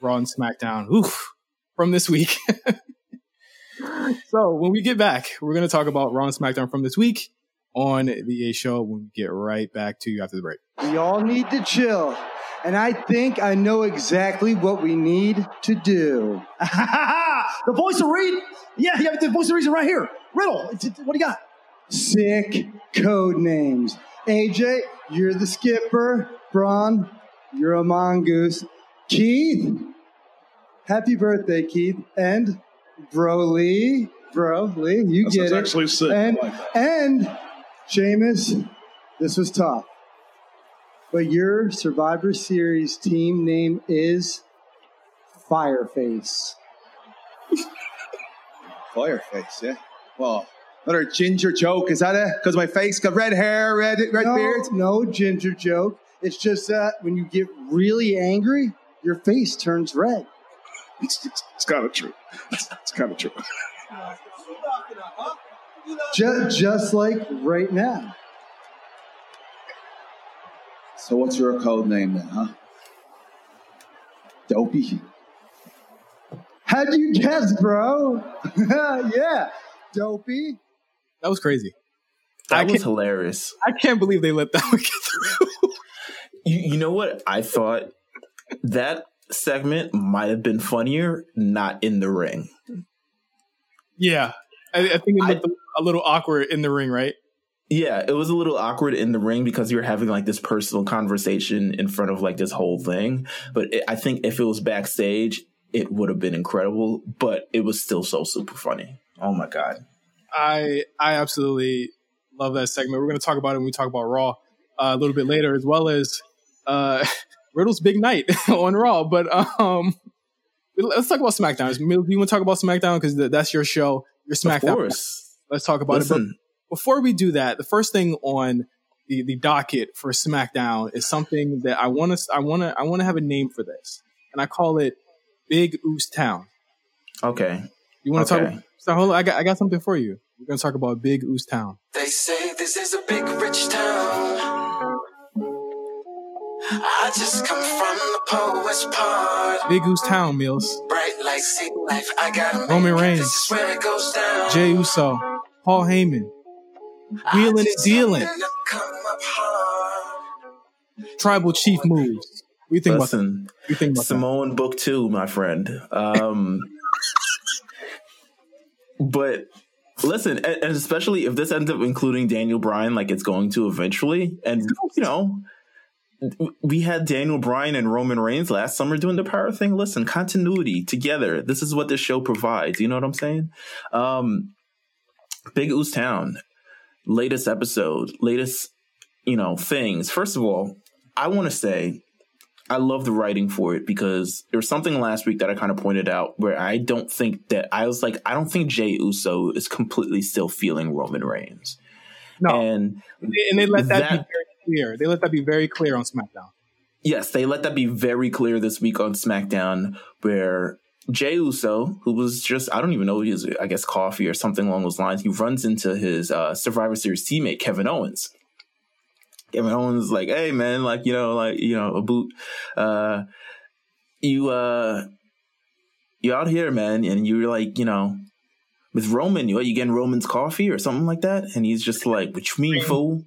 Raw and SmackDown. Oof from this week. so when we get back, we're going to talk about Raw and SmackDown from this week on the A Show We'll get right back to you after the break. We all need to chill. And I think I know exactly what we need to do. the voice of reason. Yeah, yeah, the voice of reason right here. Riddle, what do you got? Sick code names. AJ, you're the skipper. Braun, you're a mongoose. Keith, Happy birthday, Keith. And Bro Lee. Bro Lee, you That's get it. actually sick. And, like and Sheamus, this was tough. But your Survivor Series team name is Fireface. Fireface, yeah. Well, another ginger joke. Is that it? Because my face got red hair, red red no, beard. No ginger joke. It's just that when you get really angry, your face turns red. It's, it's, it's kind of true. It's, it's kind of true. just, just like right now. So, what's your code name then, huh? Dopey. How'd you guess, bro? yeah, Dopey. That was crazy. That was hilarious. I can't believe they let that one get through. you, you know what? I thought that segment might have been funnier not in the ring. Yeah, I, I think it looked I, a little awkward in the ring, right? Yeah, it was a little awkward in the ring because you're having like this personal conversation in front of like this whole thing. But it, I think if it was backstage, it would have been incredible. But it was still so super funny. Oh my god! I I absolutely love that segment. We're going to talk about it when we talk about Raw uh, a little bit later, as well as uh, Riddle's big night on Raw. But um, let's talk about SmackDown. Do you want to talk about SmackDown because that's your show, your SmackDown? Of course. Let's talk about Listen. it. But before we do that, the first thing on the, the docket for SmackDown is something that I want to I want to I want to have a name for this, and I call it Big Uce Town. Okay. You want to okay. talk? So hold on, I got I got something for you. We're gonna talk about Big Uce Town. They say this is a big rich town. I just come from the poet's part. Big Uce Town, Meelz. Bright like sea life, I got Roman Reigns. Jey Uso. Paul Heyman. Wheeling and dealing. Tribal Chief moves. We think Listen, about We think about Samoan that. book two, my friend. Um, but Listen, and, especially if this ends up including Daniel Bryan, like it's going to eventually, and you know, we had Daniel Bryan and Roman Reigns last summer doing the power thing. Listen, continuity together. This is what this show provides. You know what I'm saying? Um, Big Uce Town, latest episode, latest, you know, things. First of all, I want to say I love the writing for it because there was something last week that I kind of pointed out where I don't think that I was like, I don't think Jey Uso is completely still feeling Roman Reigns. No, And and they let that, be very clear. They let that be very clear on SmackDown. yes, they let that be very clear this week on SmackDown where Jey Uso, who was just, I don't even know, he was, I guess, coffee or something along those lines, he runs into his uh, Survivor Series teammate, Kevin Owens. Kevin Owens like, hey, man, like, you know, like, you know, a boot. Uh, you, uh, you out here, man, and you're like, you know, with Roman, you, what, you getting Roman's coffee or something like that? And he's just like, what you mean, fool?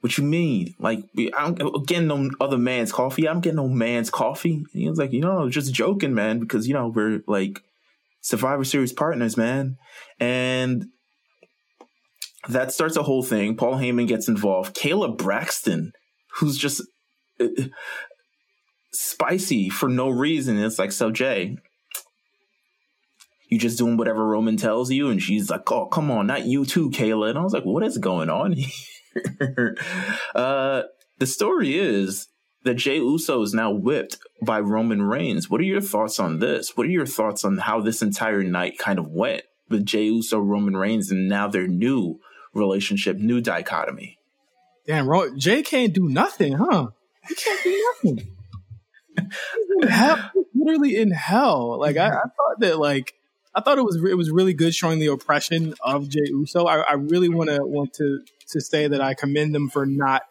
What you mean? Like, we- I'm getting no other man's coffee. I'm getting no man's coffee. And he was like, you know, I was just joking, man, because, you know, we're like Survivor Series partners, man. And that starts a whole thing. Paul Heyman gets involved. Kayla Braxton, who's just uh, spicy for no reason. It's like, so Jey, you just doing whatever Roman tells you? And she's like, oh, come on, not you too, Kayla. And I was like, what is going on here? uh, the story is that Jey Uso is now whipped by Roman Reigns. What are your thoughts on this? What are your thoughts on how this entire night kind of went with Jey Uso, Roman Reigns, and now their new relationship, new dichotomy? Damn, Ro- Jey can't do nothing, huh? He can't do nothing. He's in hell, literally in hell. Like I, I thought that, like I thought it was it was really good showing the oppression of Jey Uso. I, I really want to want to to say that I commend them for not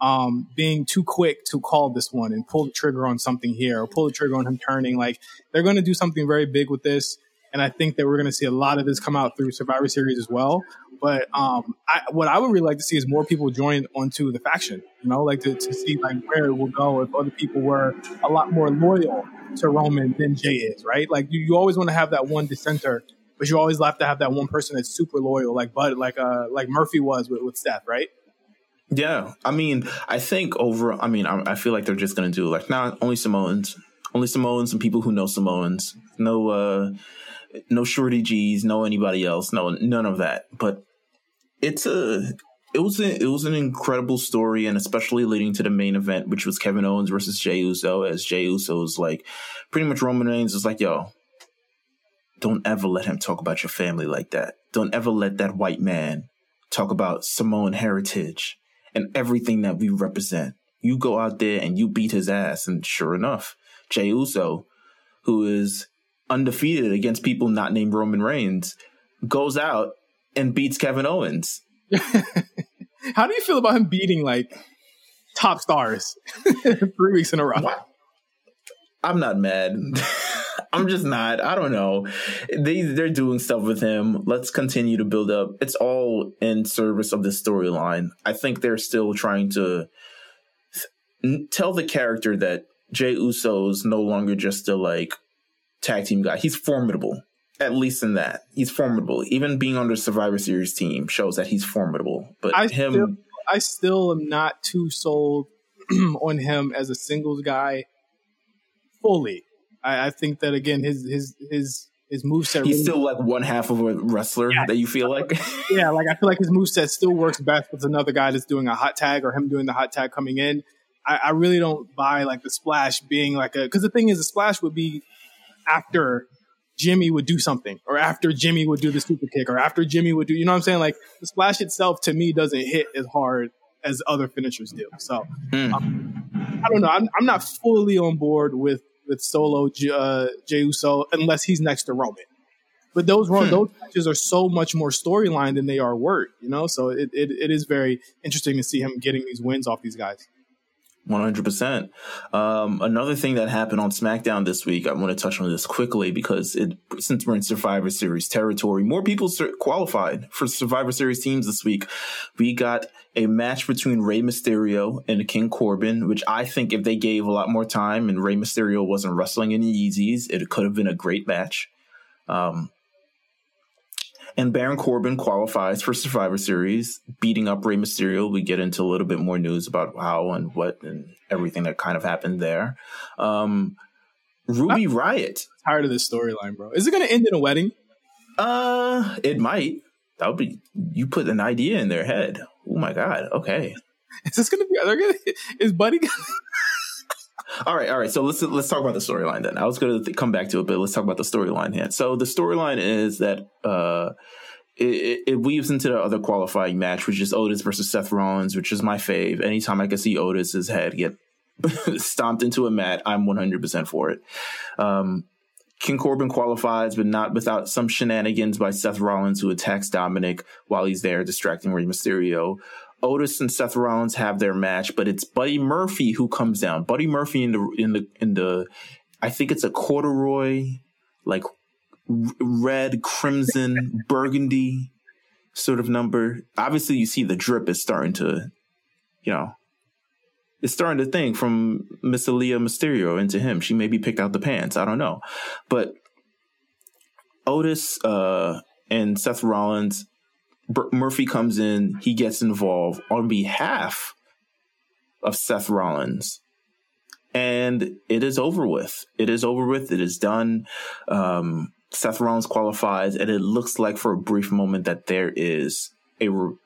um, being too quick to call this one and pull the trigger on something here or pull the trigger on him turning. Like they're going to do something very big with this, and I think that we're going to see a lot of this come out through Survivor Series as well. But um, I, what I would really like to see is more people join onto the faction. You know, like to, to see like where it will go if other people were a lot more loyal to Roman than Jey is. Right? Like you, you always want to have that one dissenter, but you always have to have that one person that's super loyal, like Bud, like uh, like Murphy was with, with Seth. Right? Yeah, I mean, I think over. I mean, I, I feel like they're just gonna do like not only Samoans, only Samoans and people who know Samoans. No, uh no Shorty G's, no anybody else, no none of that. But it's a. It was a, it was an incredible story, and especially leading to the main event, which was Kevin Owens versus Jey Uso. As Jey Uso was like, pretty much Roman Reigns was like, "Yo, don't ever let him talk about your family like that. Don't ever let that white man talk about Samoan heritage and everything that we represent. You go out there and you beat his ass. And sure enough, Jey Uso, who is undefeated against people not named Roman Reigns, goes out and beats Kevin Owens. How do you feel about him beating like top stars three weeks in a row? I'm not mad. I'm just not. I don't know. They they're doing stuff with him. Let's continue to build up. It's all in service of the storyline. I think they're still trying to n- tell the character that Jey Uso is no longer just a like tag team guy. He's formidable. At least in that, he's formidable. Even being on the Survivor Series team shows that he's formidable. But I him, still, I still am not too sold on him as a singles guy fully. I, I think that again, his his his his moveset. he's really- still like one half of a wrestler Yeah. that you feel like. yeah, like I feel like his moveset still works best with another guy that's doing a hot tag or him doing the hot tag coming in. I, I really don't buy like the splash being like a because the thing is the splash would be after Jimmy would do something or after Jimmy would do the super kick or after Jimmy would do you know what I'm saying like the splash itself to me doesn't hit as hard as other finishers do. So Hmm. um, I don't know. I'm, I'm not fully on board with with solo uh, Jey Uso unless he's next to Roman. But those Hmm. those matches are so much more storyline than they are word, you know. So it, it, it is very interesting to see him getting these wins off these guys. One hundred percent. Um, Another thing that happened on SmackDown this week, I want to touch on this quickly because it since we're in Survivor Series territory, more people qualified for Survivor Series teams this week. We got a match between Rey Mysterio and King Corbin, which I think if they gave a lot more time and Rey Mysterio wasn't wrestling in the Yeezys, it could have been a great match. Um, And Baron Corbin qualifies for Survivor Series, beating up Rey Mysterio. We get into a little bit more news about how and what and everything that kind of happened there. Um, Ruby Riot. Tired of this storyline, bro. Is it going to end in a wedding? Uh, it might. That would be you put an idea in their head. Oh my god. Okay. Is this going to be? Are they gonna, is Buddy? Gonna, All right, all right. So let's let's talk about the storyline then. I was going to come back to it, but let's talk about the storyline here. So the storyline is that uh, it, it weaves into the other qualifying match, which is Otis versus Seth Rollins, which is my fave. Anytime I can see Otis's head get stomped into a mat, I'm 100% for it. Um, King Corbin qualifies, but not without some shenanigans by Seth Rollins, who attacks Dominic while he's there, distracting Rey Mysterio. Otis and Seth Rollins have their match, but it's Buddy Murphy who comes down. Buddy Murphy in the in the in the, I think it's a corduroy, like red, crimson, burgundy sort of number. Obviously, you see the drip is starting to, you know, it's starting to thing from Miss Aaliyah Mysterio into him. She maybe picked out the pants. I don't know, but Otis uh, and Seth Rollins Murphy comes in, he gets involved on behalf of Seth Rollins. And it is over with. It is over with. It is done. Um, Seth Rollins qualifies, and it looks like for a brief moment that there is a re-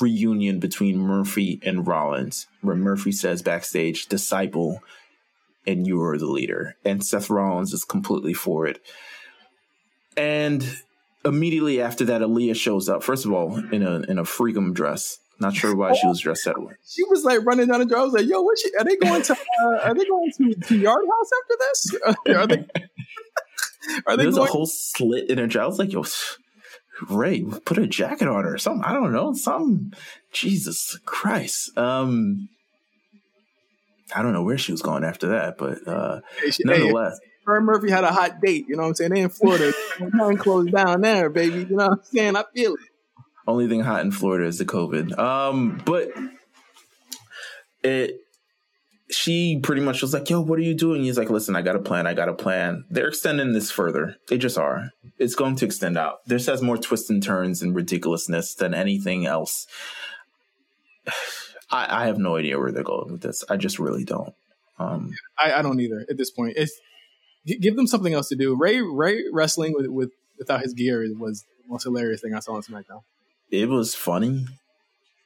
reunion between Murphy and Rollins, where Murphy says backstage, disciple, and you are the leader. And Seth Rollins is completely for it. And immediately after that, Aaliyah shows up. First of all, in a in a freakum dress. Not sure why she was dressed that way. She was like running down the door. I was like, "Yo, what? She, are they going to? Uh, are they going to, to Yard House after this? Are they? Are they There's going- a whole slit in her dress. I was like, "Yo, Rey, put a jacket on her or something. I don't know, something. Jesus Christ. Um, I don't know where she was going after that, but uh, hey, she, nonetheless." Hey, her Murphy had a hot date. You know what I'm saying? They in Florida. Nothing closed down there, baby. You know what I'm saying? I feel it. Only thing hot in Florida is the COVID. Um, but it she pretty much was like, "Yo, what are you doing?" He's like, "Listen, I got a plan. I got a plan." They're extending this further. They just are. It's going to extend out. This has more twists and turns and ridiculousness than anything else. I, I have no idea where they're going with this. I just really don't. Um, I, I don't either at this point. It's give them something else to do. Rey Rey wrestling with, with without his gear was the most hilarious thing I saw on SmackDown. It was funny.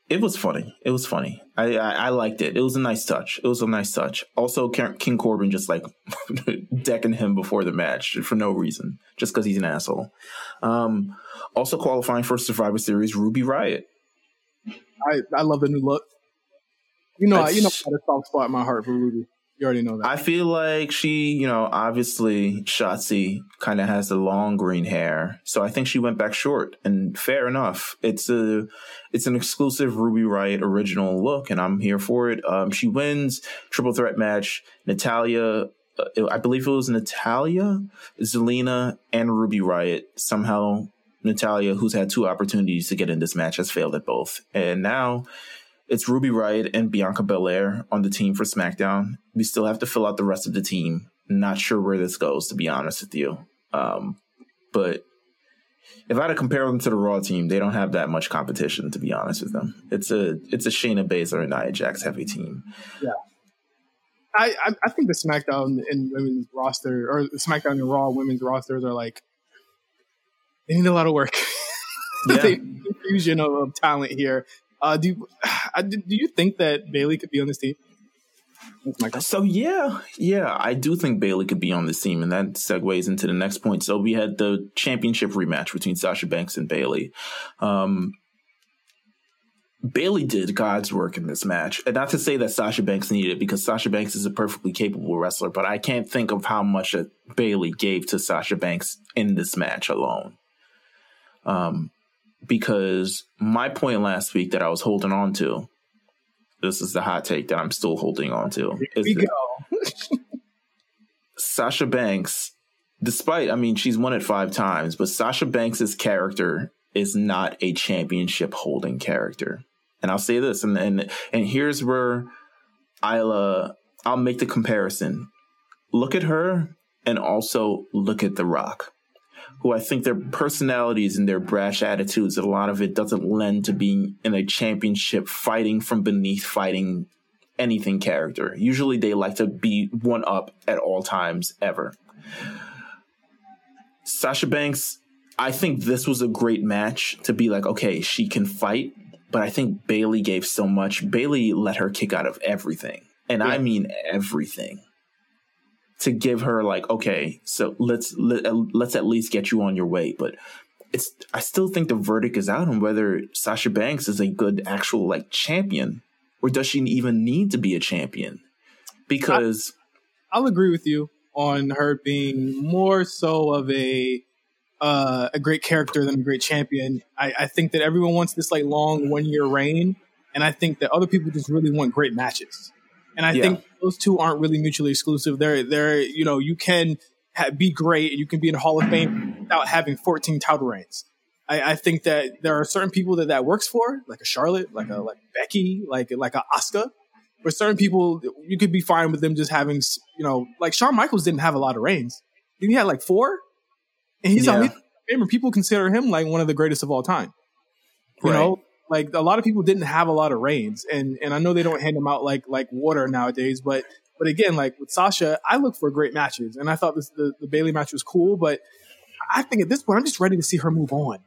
It was funny. It was funny. I, I, I liked it. It was a nice touch. It was a nice touch. Also, King Corbin just like decking him before the match for no reason, just because he's an asshole. Um, also qualifying for Survivor Series, Ruby Riot. I I love the new look. You know, I, you know, I got a soft spot in my heart for Ruby. You already know that. I feel like she, you know, obviously Shotzi kind of has the long green hair, so I think she went back short, and fair enough. It's a, it's an exclusive Ruby Riot original look, and I'm here for it. Um, she wins triple threat match. Natalya, uh, I believe it was Natalya, Zelina, and Ruby Riot. Somehow, Natalya, who's had two opportunities to get in this match, has failed at both, and now it's Ruby Riot and Bianca Belair on the team for SmackDown. We still have to fill out the rest of the team. Not sure where this goes, to be honest with you. Um, but if I had to compare them to the Raw team, they don't have that much competition, to be honest with them. It's a it's a Shayna Baszler and Nia Jax heavy team. Yeah. I, I, I think the SmackDown and women's roster or SmackDown and Raw women's rosters are like they need a lot of work. Yeah. the fusion of, of talent here uh, do you, do you think that Bayley could be on this team? So yeah, yeah, I do think Bayley could be on this team, and that segues into the next point. So we had the championship rematch between Sasha Banks and Bayley. Um, Bayley did God's work in this match, and not to say that Sasha Banks needed it because Sasha Banks is a perfectly capable wrestler, but I can't think of how much Bayley gave to Sasha Banks in this match alone. Um, because my point last week that I was holding on to, this is the hot take that I'm still holding on to. Here we go. Sasha Banks, despite I mean she's won it five times, but Sasha Banks's character is not a championship holding character. And I'll say this, and and and here's where I'll uh, I'll make the comparison. Look at her, and also look at The Rock. Who I think their personalities and their brash attitudes, a lot of it doesn't lend to being in a championship fighting from beneath, fighting anything character. Usually they like to be one up at all times ever. Sasha Banks, I think this was a great match to be like, okay, she can fight, but I think Bayley gave so much. Bayley let her kick out of everything. And yeah. I mean everything. To give her like, okay, so let's let, let's at least get you on your way, but it's I still think the verdict is out on whether Sasha Banks is a good actual like champion or does she even need to be a champion? Because I, will agree with you on her being more so of a uh, a great character than a great champion. I, I think that everyone wants this like long one year reign, and I think that other people just really want great matches. And I yeah. think those two aren't really mutually exclusive. They're they're you know you can ha- be great, you can be in the Hall of Fame without having 14 title reigns. I, I, think that there are certain people that that works for, like a Charlotte, like a mm-hmm. like Becky, like like a Asuka. But certain people, you could be fine with them just having, you know, like Shawn Michaels didn't have a lot of reigns. He had like four, and he's yeah. on. People consider him like one of the greatest of all time. You right. know, like a lot of people didn't have a lot of reigns, and and I know they don't hand them out like like water nowadays, but but again, like with Sasha, I look for great matches, and I thought this the, the Bayley match was cool, but I think at this point, I'm just ready to see her move on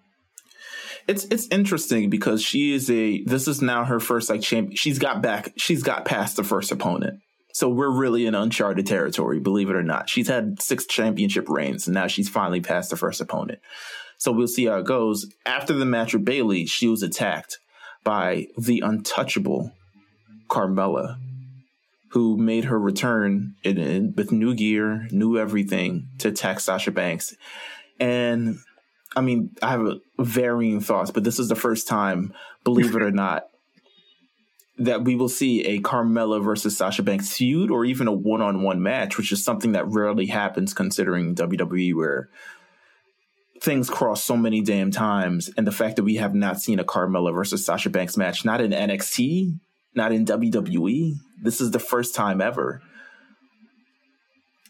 it's it's interesting because she is a this is now her first like champion. She's got back. She's got past the first opponent. So we're really in uncharted territory, believe it or not. She's had six championship reigns, and now she's finally past the first opponent. So we'll see how it goes. After the match with Bayley, she was attacked by the untouchable Carmella, who made her return in, in, with new gear, new everything to attack Sasha Banks. And I mean, I have varying thoughts, but this is the first time, believe it or not, that we will see a Carmella versus Sasha Banks feud or even a one on one match, which is something that rarely happens considering WWE, where things cross so many damn times. And the fact that we have not seen a Carmella versus Sasha Banks match, not in NXT, not in WWE, this is the first time ever.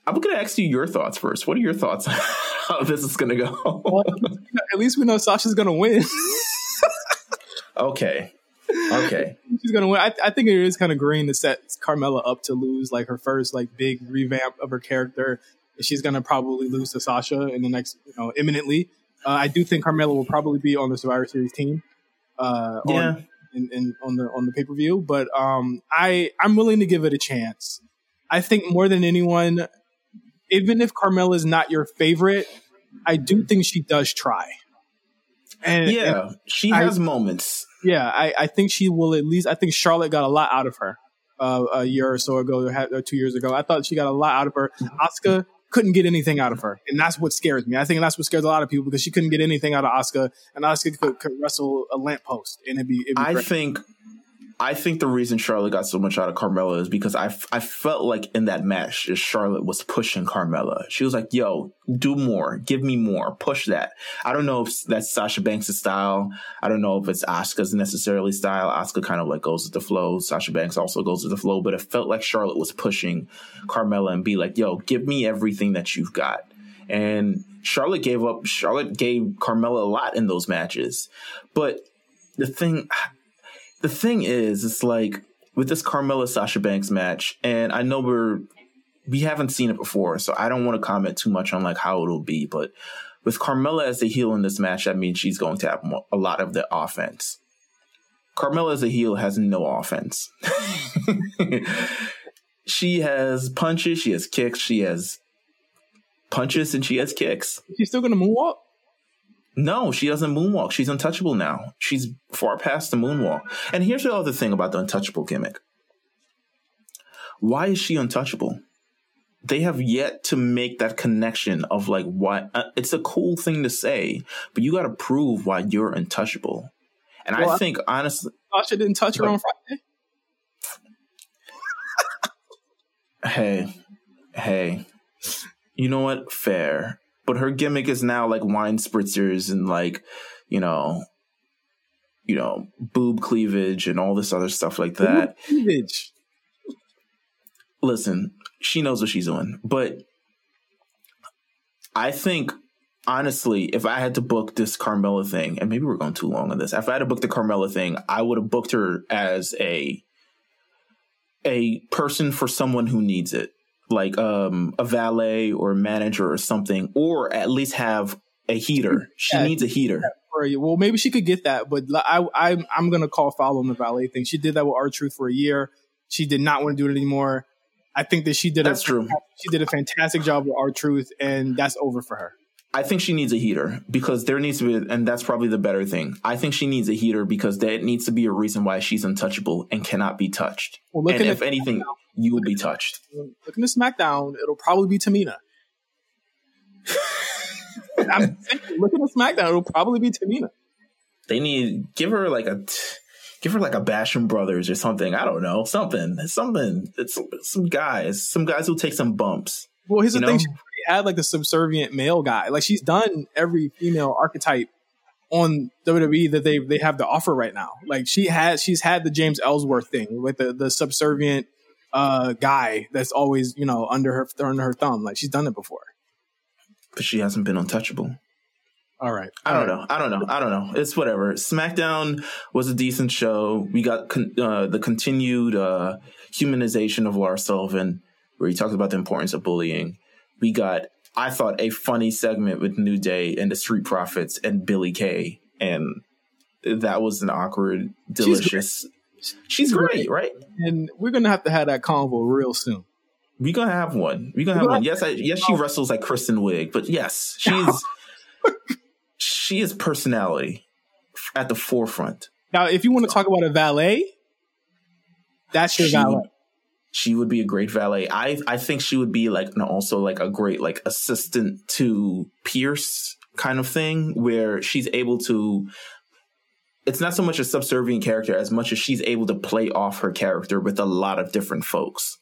I'm going to ask you your thoughts first. What are your thoughts on how this is going to go? well, at least we know Sasha's going to win. okay. Okay. She's going to win. I, I, think it is kind of green to set Carmella up to lose like her first like big revamp of her character. She's going to probably lose to Sasha in the next, you know, imminently. Uh, I do think Carmella will probably be on the Survivor Series team. Uh, yeah. On, in, in, on the on the pay per view, but um, I I'm willing to give it a chance. I think more than anyone, even if Carmella is not your favorite, I do think she does try. And yeah, and she has I, moments. Yeah, I, I think she will at least. I think Charlotte got a lot out of her uh, a year or so ago, or two years ago. I thought she got a lot out of her. Asuka couldn't get anything out of her, and that's what scares me. I think that's what scares a lot of people because she couldn't get anything out of Asuka, and Asuka could, could wrestle a lamppost, and it'd be. It'd be I great. think I think the reason Charlotte got so much out of Carmella is because I, I felt like in that match, Charlotte was pushing Carmella. She was like, yo, do more, give me more, push that. I don't know if that's Sasha Banks' style. I don't know if it's Asuka's necessarily style. Asuka kind of like goes with the flow. Sasha Banks also goes with the flow, but it felt like Charlotte was pushing Carmella and be like, yo, give me everything that you've got. And Charlotte gave up, Charlotte gave Carmella a lot in those matches. But the thing, the thing is, it's like with this Carmella Sasha Banks match, and I know we're we haven't seen it before, so I don't want to comment too much on like how it'll be. But with Carmella as the heel in this match, that means she's going to have a lot of the offense. Carmella as a heel has no offense. she has punches, she has kicks, she has punches, and she has kicks. She's still going to moonwalk. No, she doesn't moonwalk. She's untouchable now. She's far past the moonwalk. And here's the other thing about the untouchable gimmick. Why is she untouchable? They have yet to make that connection of like why uh, it's a cool thing to say, but you got to prove why you're untouchable. And well, I think honestly, Sasha didn't touch her on Friday. hey, hey, you know what? Fair but her gimmick is now like wine spritzers and like you know you know boob cleavage and all this other stuff like that. cleavage. Listen she knows what she's doing but i think honestly, if I had to book this Carmella thing, and maybe we're going too long on this, if I had to book the Carmella thing, I would have booked her as a a person for someone who needs it, like um, a valet or a manager or something, or at least have a heater. She Yeah. needs a heater. Well, maybe she could get that, but I, I, I'm gonna call foul on the valet thing. She did that with R-Truth for a year. She did not want to do it anymore. I think that she did. That's a, true. She did a fantastic job with R-Truth, and that's over for her. I think she needs a heater because there needs to be, and that's probably the better thing. I think she needs a heater because there needs to be a reason why she's untouchable and cannot be touched. Well, and if anything, you will be touched. Looking at SmackDown, it'll probably be Tamina. I'm thinking, looking at SmackDown, it'll probably be Tamina. They need give her like a give her like a Basham Brothers or something. I don't know something, something. It's some guys, some guys who take some bumps. Well, here's the You thing: she had like the subservient male guy. Like she's done every female archetype on WWE that they they have to offer right now. Like she has, she's had the James Ellsworth thing with the the subservient uh guy that's always you know under her under her thumb. Like she's done it before. But she hasn't been untouchable. All right, I don't know. I don't know. I don't know. It's whatever. SmackDown was a decent show. We got con- uh, the continued uh, humanization of Lars Sullivan, where he talks about the importance of bullying. We got, I thought, a funny segment with New Day and the Street Profits and Billie Kay, and that was an awkward, delicious. She's, great, right? And we're gonna have to have that convo real soon. We gonna have one. We gonna have one. Yes, I, yes, she wrestles like Kristen Wiig, but yes, she's she is personality at the forefront. Now, if you want to talk about a valet, that's your She- valet. She would be a great valet. I I think she would be like no, also like a great like assistant to Pierce kind of thing where she's able to it's not so much a subservient character as much as she's able to play off her character with a lot of different folks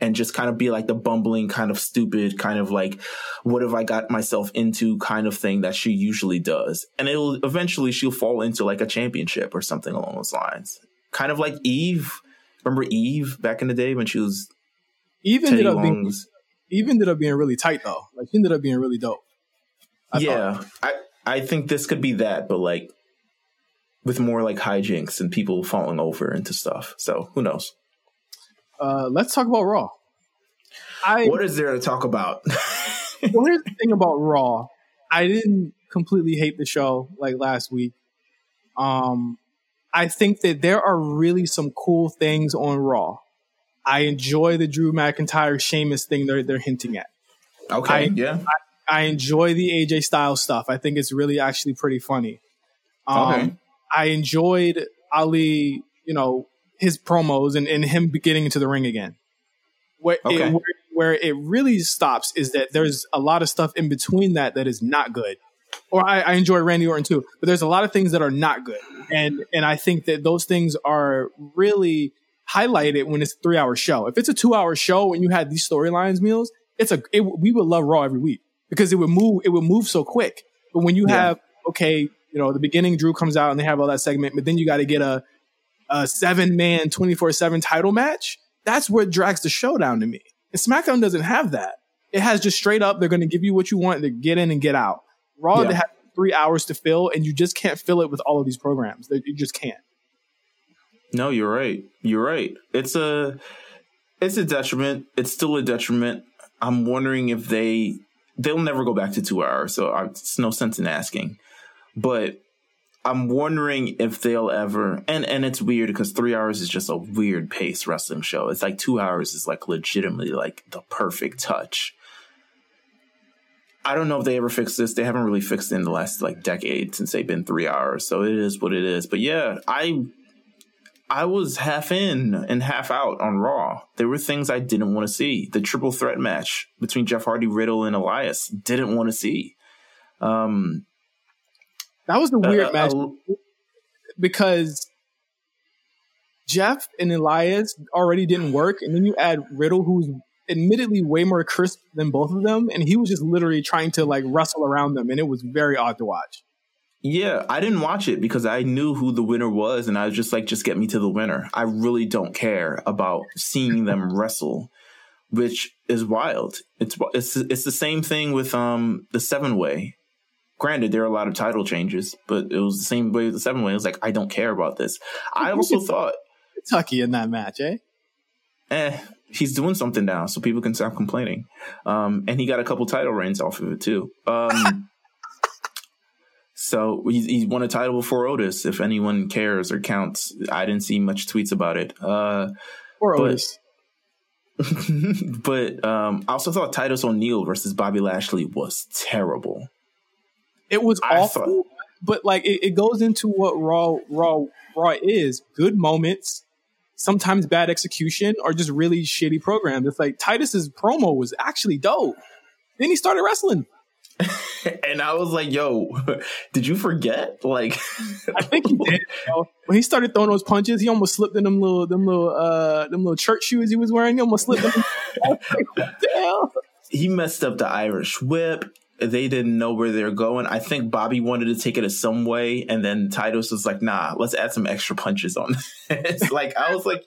and just kind of be like the bumbling kind of stupid kind of like what have i got myself into kind of thing that she usually does and it'll eventually she'll fall into like a championship or something along those lines kind of like eve remember eve back in the day when she was Eve ended up being Eve ended up being really tight though. Like she ended up being really dope. I yeah i i think this could be that but like with more like hijinks and people falling over into stuff so who knows Uh, let's talk about Raw. I what is there to talk about well, here's the thing about Raw. I didn't completely hate the show like last week. Um, I think that there are really some cool things on Raw. I enjoy the Drew McIntyre Sheamus thing they're they're hinting at. okay I- yeah I enjoy the AJ Styles stuff. I think it's really actually pretty funny. Um, Okay. I enjoyed Ali, you know, his promos and, and him getting into the ring again. Where, Okay. it, where, where it really stops is that there's a lot of stuff in between that that is not good. Or I, I enjoy Randy Orton too, but there's a lot of things that are not good, and and I think that those things are really highlighted when it's a three hour show. If it's a two hour show and you had these storylines, Meelz, it's a it, we would love Raw every week because it would move it would move so quick. But when you Yeah. have okay, you know, the beginning Drew comes out and they have all that segment, but then you got to get a a seven man twenty four seven title match. That's what drags the show down to me. And SmackDown doesn't have that. It has just straight up. They're going to give you what you want to get in and get out. Raw Yeah. they have three hours to fill, and you just can't fill it with all of these programs. You just can't. No, you're right. You're right. It's a it's a detriment. It's still a detriment. I'm wondering if they they'll never go back to two hours, so I, it's no sense in asking. But I'm wondering if they'll ever and and it's weird because three hours is just a weird pace wrestling show. It's like two hours is like legitimately like the perfect touch. I don't know if they ever fix this. They haven't really fixed it in the last like decade since they've been three hours. So it is what it is. But yeah, I I was half in and half out on Raw. There were things I didn't want to see. The triple threat match between Jeff Hardy, Riddle, and Elias didn't want to see. Um, That was the weird uh, match uh, because Jeff and Elias already didn't work, and then you add Riddle, who's admittedly way more crisp than both of them, and he was just literally trying to like wrestle around them, and it was very odd to watch. yeah, I didn't watch it because I knew who the winner was, and I was just like, just get me to the winner. I really don't care about seeing them wrestle, which is wild. It's it's it's the same thing with um the seven way. Granted, there are a lot of title changes, but it was the same way with the seven way. It was like, I don't care about this. I also thought, Kentucky in that match, eh? eh, he's doing something now, so people can stop complaining. Um, and he got a couple title reigns off of it too. Um, so he, he won a title before Otis. If anyone cares or counts, I didn't see much tweets about it. Uh, Or But- Otis. but um, I also thought Titus O'Neil versus Bobby Lashley was terrible. It was I awful, thought- but like it, it goes into what Raw Raw Raw is: good moments, sometimes bad execution, or just really shitty programs. It's like Titus's promo was actually dope. Then he started wrestling. And I was like, "Yo, did you forget?" Like, I think he did. you know. When he started throwing those punches, he almost slipped in them little them little uh them little church shoes he was wearing. He almost slipped. Them. Like, what the hell? he messed up the Irish whip. They didn't know where they're going. I think Bobby wanted to take it a some way, and then Titus was like, "Nah, let's add some extra punches on." it's like I was like,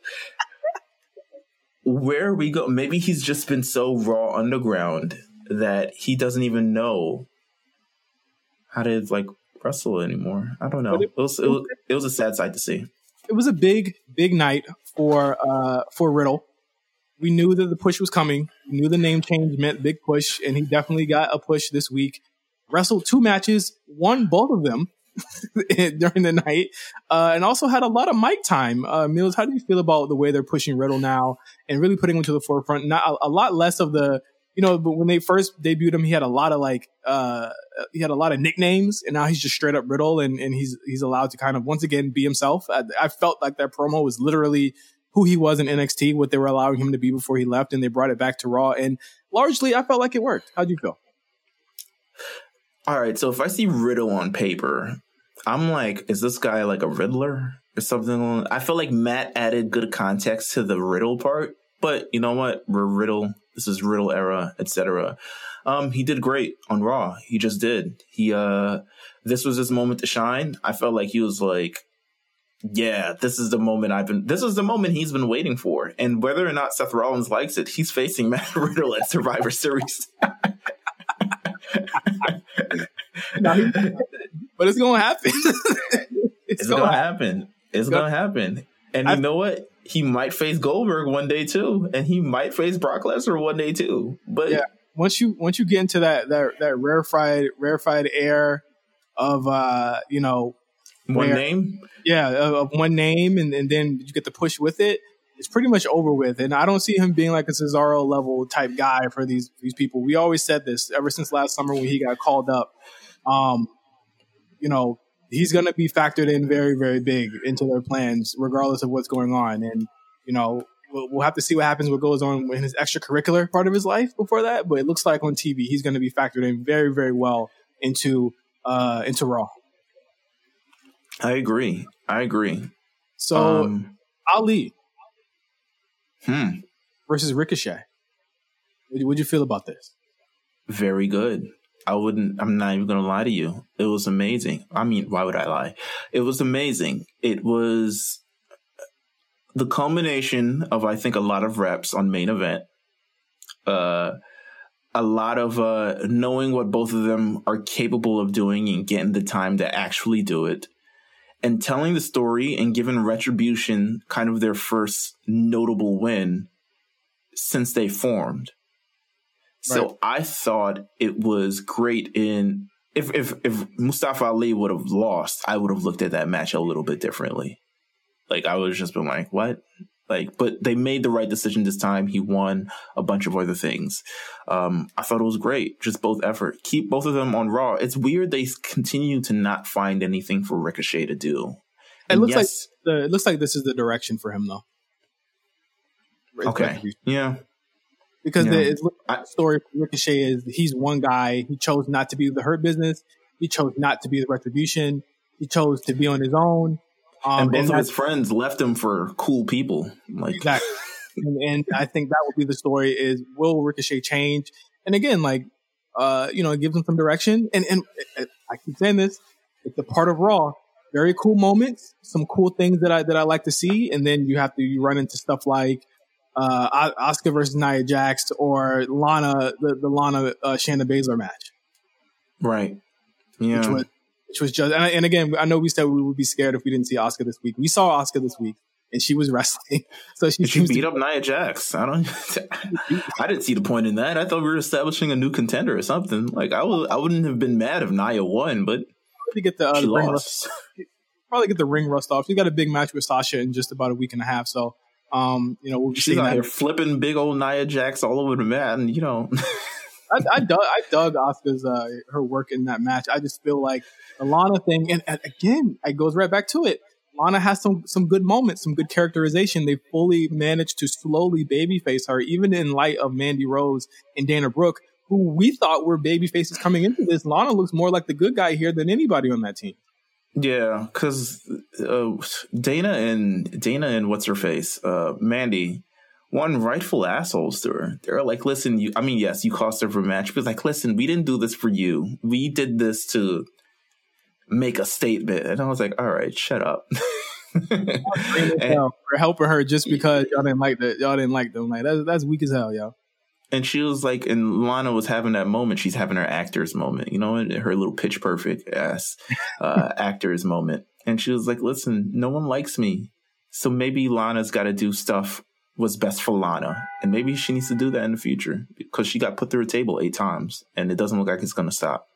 "Where are we go?" Maybe he's just been so raw underground that he doesn't even know how to like wrestle anymore. I don't know. It it- was it was, it was a sad sight to see. it was a big, big night for uh for Riddle. We knew that the push was coming. We knew the name change meant big push, and he definitely got a push this week. Wrestled two matches, won both of them during the night, uh, and also had a lot of mic time. Uh, Meelz, how do you feel about the way they're pushing Riddle now and really putting him to the forefront? Not a, a lot less of the, you know, but when they first debuted him, he had a lot of like, uh, he had a lot of nicknames, and now he's just straight up Riddle, and, and he's he's allowed to kind of once again be himself. I, I felt like that promo was literally who he was in NXT, what they were allowing him to be before he left, and they brought it back to Raw, and largely I felt like it worked. How'd you feel? All right, so if I see Riddle on paper, I'm like, is this guy like a Riddler or something? I feel like Matt added good context to the Riddle part, but you know what? We're Riddle. This is Riddle era, etc. Um, he did great on Raw. He just did. He uh, this was his moment to shine. I felt like he was like, yeah, this is the moment I've been. This is the moment he's been waiting for. And whether or not Seth Rollins likes it, he's facing Matt Riddle at Survivor Series. But it's gonna happen. it's, It's gonna, gonna happen. It's Go- gonna happen. And I- you know what? He might face Goldberg one day too, and he might face Brock Lesnar one day too. But Yeah. Once you once you get into that that that rarefied rarefied air of uh you know one Where- name, yeah of one name and, and then you get the push with it. It's pretty much over with and i don't see him being like a cesaro level type guy for these these people. We always said this ever since last summer when he got called up. Um you know he's going to be factored in very very big into their plans regardless of what's going on and you know we'll, we'll have to see what happens what goes on in his extracurricular part of his life before that but it looks like on tv he's going to be factored in very very well into uh into raw I agree. I agree. so um, ali hmm, versus Ricochet. What would you feel about this? very good. I wouldn't. I'm not even gonna lie to you. It was amazing. I mean, why would I lie? It was amazing. It was the culmination of I think a lot of reps on main event. Uh, a lot of uh, knowing what both of them are capable of doing and getting the time to actually do it, and telling the story and giving Retribution kind of their first notable win since they formed. So Right. I thought it was great in if if if Mustafa Ali would have lost, I would have looked at that match a little bit differently. Like I would have just been like, what? Like, but they made the right decision this time. He won a bunch of other things. Um, I thought it was great. Just both effort. Keep both of them on Raw. It's weird they continue to not find anything for Ricochet to do. It And looks yes, like the, it looks like this is the direction for him though. It's okay, yeah, Because Yeah. the, the story for Ricochet is he's one guy. He chose not to be the Hurt Business. He chose not to be the Retribution. He chose to be on his own. Um, and both of his friends left him for cool people. Like, Exactly. and, and I think that would be the story is will Ricochet change? And again, like, uh, you know, it gives him some direction. And, and uh, I keep saying this, it's a part of Raw. Very cool moments, some cool things that I, that I like to see. And then you have to, you run into stuff like, uh, Asuka versus Nia Jax or Lana, the, the Lana, uh, Shayna Baszler match. Right. Yeah. which was which was just and, I- and again I know we said we would be scared if we didn't see Asuka this week. We saw Asuka this week and she was wrestling, so she, She beat to, up Nia Jax. I don't. I didn't see the point in that. I thought we were establishing a new contender or something. Like I would, I wouldn't have been mad if Nia won, but to get the, uh, she the ring rust, probably get the ring rust off. She's got a big match with Sasha in just about a week and a half, so um you know we'll be She's seeing out that. here flipping big old Nia Jax all over the mat, and you know, I, I dug I dug Asuka's uh, her work in that match. I just feel like the Lana thing, and, and again, it goes right back to it. Lana has some some good moments, some good characterization. They fully managed to slowly babyface her, even in light of Mandy Rose and Dana Brooke, who we thought were baby faces coming into this. Lana looks more like the good guy here than anybody on that team. yeah, because uh, Dana and Dana and what's her face, uh, Mandy, one rightful assholes to her. They're like, listen, you. I mean, yes, you cost her for a match, but like, listen, we didn't do this for you. We did this to make a statement, and I was like, all right, shut up. And- for helping her just because y'all didn't like the y'all didn't like them. Like that's that's weak as hell, y'all. and she was like, and Lana was having that moment. She's having her actor's moment, you know, her little pitch perfect ass uh, actor's moment. And she was like, listen, no one likes me. So maybe Lana's got to do stuff what's best for Lana. And maybe she needs to do that in the future because she got put through a table eight times and it doesn't look like it's going to stop.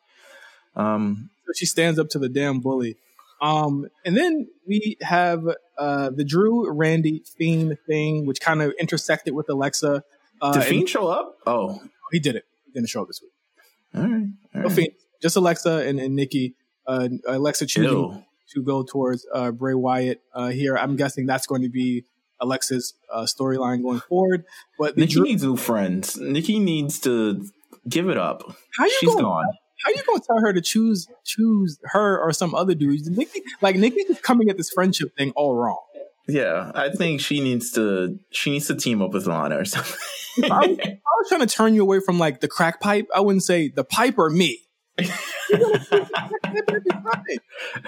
Um, So she stands up to the damn bully. Um, and then we have uh, the Drew Randy Fiend thing, which kind of intersected with Alexa. Uh, did Fiend show up? Oh, he did it. He didn't show up this week. all right. All No. Fiend, just Alexa and, and Nikki. Uh, Alexa choosing Ew. to go towards uh, Bray Wyatt uh, here. I'm guessing that's going to be Alexa's uh, storyline going forward. But Nikki needs new friends. Nikki needs to give it up. how you She's gonna, gone. How you gonna tell her to choose choose her or some other dude? Nikki, like Nikki's just coming at this friendship thing all wrong. Yeah, I think she needs to. She needs to team up with Lana or something. If I, was, if I was trying to turn you away from like the crack pipe, I wouldn't say the pipe or me. you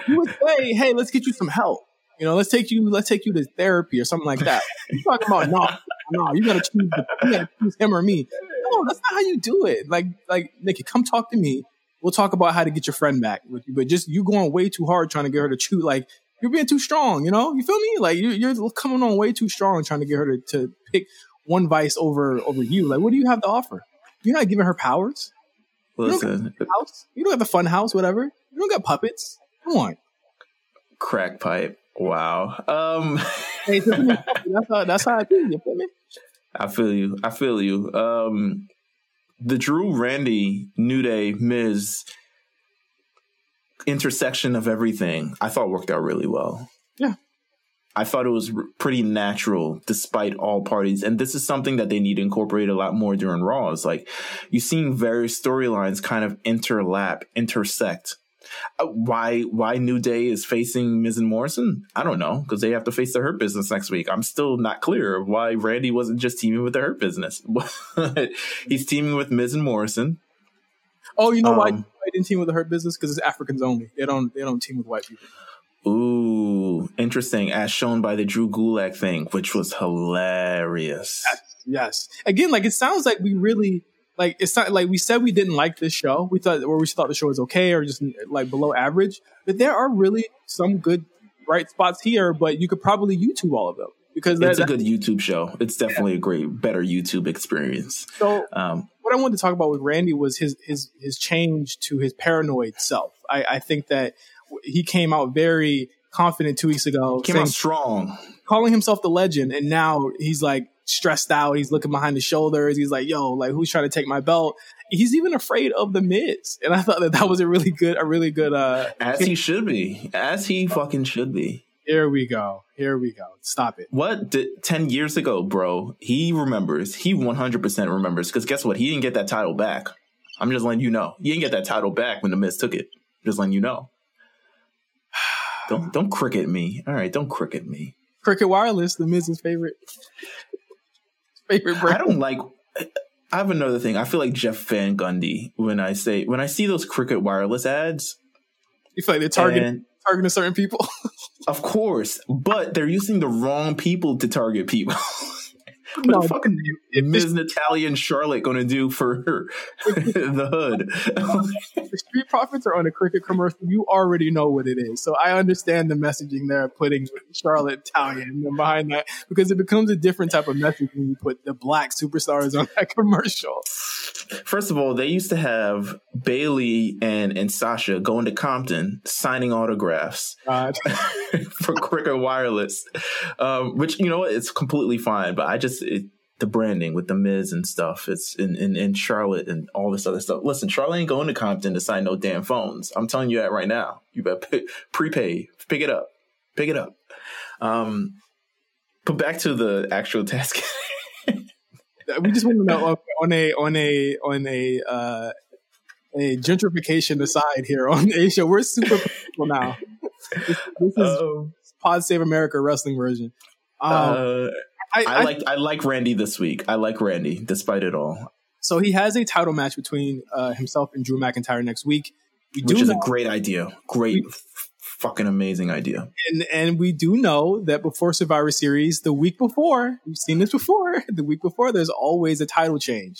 would say, "Hey, let's get you some help. You know, let's take you, let's take you to therapy or something like that." You talking about no, no, you gotta choose, the, you gotta choose him or me. No, that's not how you do it. Like, like Nikki, come talk to me. We'll talk about how to get your friend back with you. But just you going way too hard trying to get her to choose. Like you're being too strong. You know, you feel me? Like you're, you're coming on way too strong trying to get her to, to pick one vice over over you. Like, what do you have to offer? You're not giving her powers. Listen, House. You don't have a fun house, whatever. You don't got puppets. Come on. crack pipe. Wow. Um, that's how that's how I do. You feel me? I feel you. I feel you. Um, the Drew Randy New Day Miz intersection of everything I thought worked out really well. Yeah. I thought it was r- pretty natural despite all parties. And this is something that they need to incorporate a lot more during Raws. Like you've seen various storylines kind of interlap, intersect. Uh, why why New Day is facing Miz and Morrison? I don't know because they have to face the Hurt Business next week. I'm still not clear of why Randy wasn't just teaming with the Hurt Business. He's teaming with Miz and Morrison. Oh, you know why Um, I didn't team with the Hurt Business? Because it's Africans only. They don't they don't team with white people. Ooh, interesting. As shown by the Drew Gulak thing, which was hilarious. Yes. Again, like it sounds like we really like it's not like we said we didn't like this show. We thought or we thought the show was okay or just like below average. But there are really some good bright spots here. But you could probably YouTube all of them because It's a good YouTube show. It's definitely a great, better YouTube experience. so Um, what I wanted to talk about with Randy was his his his change to his paranoid self. I, I think that he came out very confident two weeks ago, came saying, out strong. calling himself the legend, and now he's like stressed out. He's looking behind his shoulders. He's like, "Yo, like who's trying to take my belt?" He's even afraid of the Miz, and I thought that that was a really good, a really good. uh As he should be. As he fucking should be. Here we go. Here we go. Stop it. What did 10 years ago, bro? He remembers. He 100% remembers. Because guess what? He didn't get that title back. I'm just letting you know. He didn't get that title back when The Miz took it. Just letting you know. Don't don't cricket me. All right, don't cricket me. Cricket Wireless, the Miz's favorite favorite brand. I don't like. I have another thing. I feel like Jeff Van Gundy when I say when I see those Cricket Wireless ads. You feel like they're targeting and- targeting certain people. Of course, but they're using the wrong people to target people. What No, the fuck are if Ms. Natalya and Charlotte going to do for her, the hood? the Street Profits are on a cricket commercial, you already know what it is. So I understand the messaging they're putting Charlotte Italian and behind that because it becomes a different type of message when you put the black superstars on that commercial. First of all, they used to have Bayley and, and Sasha going to Compton signing autographs God. for Cricket Wireless, um, which you know it's completely fine. But I just it, the branding with the Miz and stuff, it's in, in in Charlotte and all this other stuff. Listen, Charlotte ain't going to Compton to sign no damn phones. I'm telling you that right now. You better pay, prepay, pick it up, pick it up. Um, but back to the actual task. we just want to know on a on a on a uh, a gentrification aside here on a show. We're super people now. This, this is Um, Pod Save America wrestling version. Um, uh, I, I, I- like I like Randy this week. I like Randy despite it all, so he has a title match between uh, himself and Drew McIntyre next week. We which do is a great idea. Great, f- fucking amazing idea. and and we do know that before Survivor Series, the week before, we've seen this before. The week before, there's always a title change.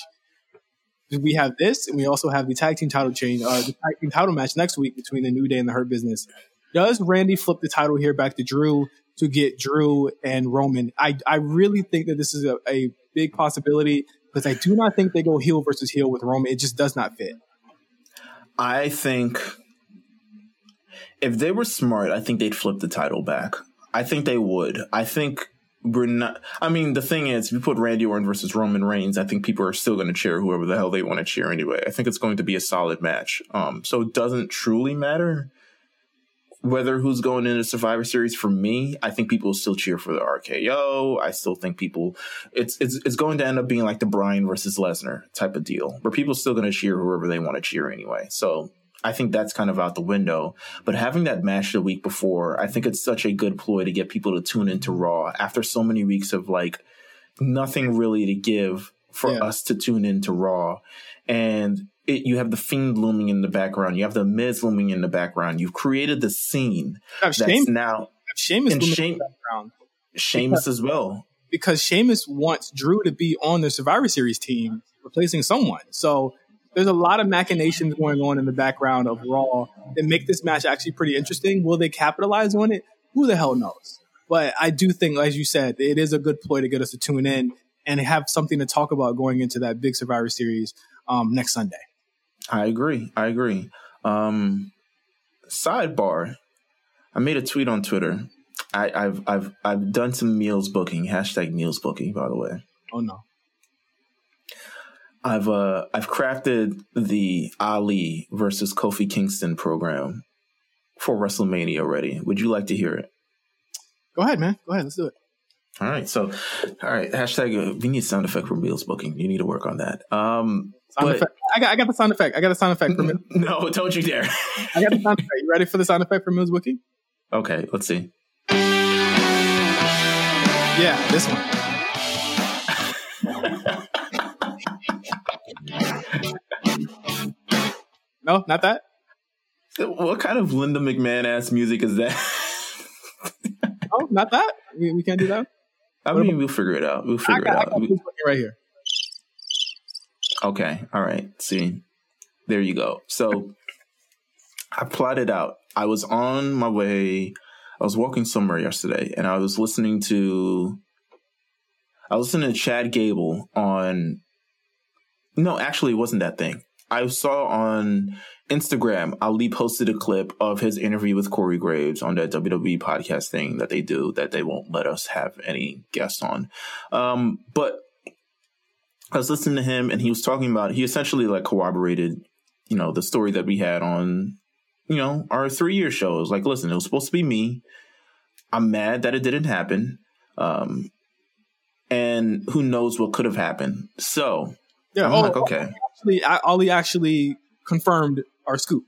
We have this, and we also have the tag team title change, uh, the tag team title match next week between the New Day and the Hurt Business. Does Randy flip the title here back to Drew to get Drew and Roman? I I really think that this is a, a big possibility because I do not think they go heel versus heel with Roman. It just does not fit. I think if they were smart, I think they'd flip the title back. I think they would. I think we're not. I mean, the thing is, if you put Randy Orton versus Roman Reigns, I think people are still going to cheer whoever the hell they want to cheer anyway. I think it's going to be a solid match. Um, so it doesn't truly matter whether who's going into Survivor Series. For me, I think people will still cheer for the RKO. I still think people. It's it's it's going to end up being like the Bryan versus Lesnar type of deal, where people still going to cheer whoever they want to cheer anyway. So I think that's kind of out the window. But having that match the week before, I think it's such a good ploy to get people to tune into Raw after so many weeks of like nothing really to give for Yeah. us to tune into Raw. And it, you have the Fiend looming in the background. You have the Miz looming in the background. You've created the scene that's Sheamus, now Sheamus and in the background. Sheamus as well. because Sheamus wants Drew to be on the Survivor Series team, replacing someone. So there's a lot of machinations going on in the background of Raw that make this match actually pretty interesting. Will they capitalize on it? Who the hell knows? But I do think, as you said, it is a good ploy to get us to tune in and have something to talk about going into that big Survivor Series um, next Sunday. I agree. I agree. Um, sidebar. I made a tweet on Twitter. I, I've I've I've done some Meelz booking. Hashtag Meelz booking. By the way, Oh no. I've uh I've crafted the Ali versus Kofi Kingston program for WrestleMania already. Would you like to hear it? Go ahead, man. Go ahead. Let's do it. All right. So, all right. Hashtag. Uh, we need sound effect for Meelz booking. You need to work on that. Um. Sound but- effect. I got, I got the sound effect. I got a sound effect for Meelz. No, don't you dare. I got the sound effect. You ready for the sound effect for Meelz Wiki? okay. Let's see. Yeah, this one. no, not that. What kind of Linda McMahon ass music is that? Oh, not that. We, we can't do that. I mean, we'll figure it out. We'll figure got, it out. right here. Okay. All right. See, there you go. So I plotted out. I was on my way. I was walking somewhere yesterday and I was listening to, I was listening to Chad Gable on, no, actually, it wasn't that thing. I saw on Instagram, Ali posted a clip of his interview with Corey Graves on that WWE podcast thing that they do that they won't let us have any guests on. Um, but I was listening to him and he was talking about he essentially like corroborated, you know, the story that we had on, you know, our three year shows. Like, listen, it was supposed to be me. I'm mad that it didn't happen. Um and who knows what could have happened. So Yeah. I'm oh, like, okay. Actually, Ali actually confirmed our scoop.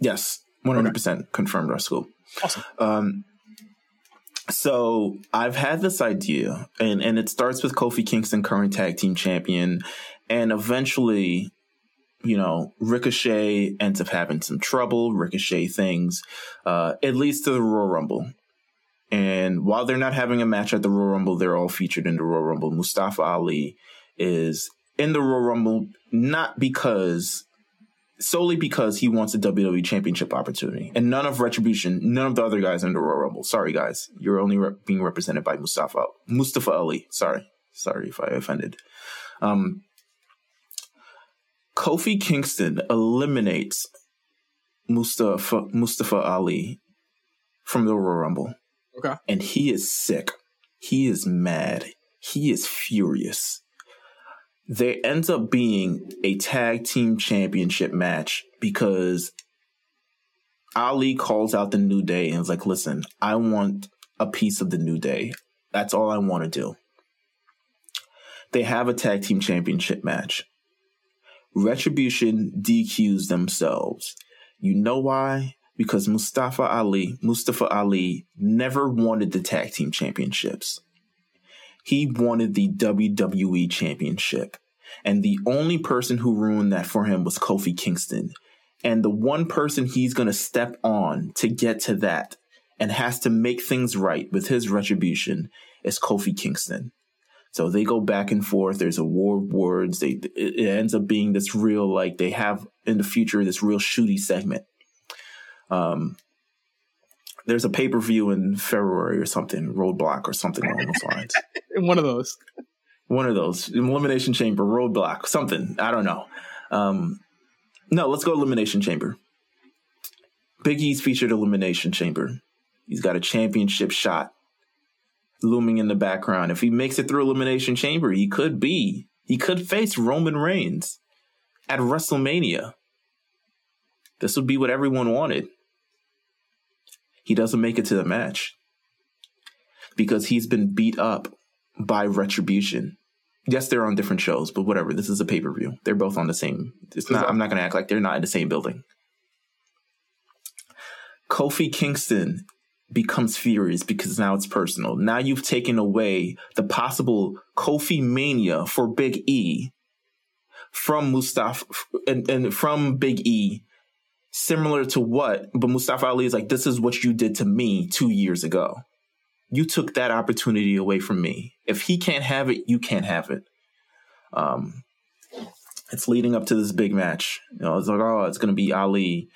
Yes, 100% confirmed our scoop. Awesome. Um, so I've had this idea, and, and it starts with Kofi Kingston, current tag team champion, and eventually, you know, Ricochet ends up having some trouble. Ricochet things, uh, it leads to the Royal Rumble. And while they're not having a match at the Royal Rumble, they're all featured in the Royal Rumble. Mustafa Ali is in the Royal Rumble not because solely because he wants a WWE Championship opportunity, and none of Retribution, none of the other guys in the Royal Rumble. Sorry, guys, you're only re- being represented by Mustafa Mustafa Ali. Sorry, sorry if I offended. Um, Kofi Kingston eliminates Mustafa Mustafa Ali from the Royal Rumble. Okay. And he is sick. He is mad. He is furious. There ends up being a tag team championship match because Ali calls out the New Day and is like, listen, I want a piece of the New Day. That's all I want to do. They have a tag team championship match. Retribution DQs themselves. You know why? Because Mustafa Ali, Mustafa Ali never wanted the tag team championships. He wanted the WWE championship. And the only person who ruined that for him was Kofi Kingston. And the one person he's going to step on to get to that and has to make things right with his retribution is Kofi Kingston. So they go back and forth. There's a war of words. They it ends up being this real like they have in the future this real shooty segment. Um, there's a pay per view in February or something, Roadblock or something along those lines. One of those. One of those Elimination Chamber, Roadblock, something. I don't know. Um, no, let's go Elimination Chamber. Big E's featured Elimination Chamber. He's got a championship shot looming in the background. If he makes it through Elimination Chamber, he could be, he could face Roman Reigns at WrestleMania. This would be what everyone wanted. He doesn't make it to the match because he's been beat up by Retribution. Yes, they're on different shows, but whatever. This is a pay per view. They're both on the same. It's not. I'm not going to act like they're not in the same building. Kofi Kingston becomes furious because now it's personal. Now you've taken away the possible Kofi mania for Big E from Mustafa and, and from Big E, similar to what? But Mustafa Ali is like, this is what you did to me two years ago. You took that opportunity away from me. If he can't have it, you can't have it. Um, it's leading up to this big match. You know, it's like, oh, it's going to be Ali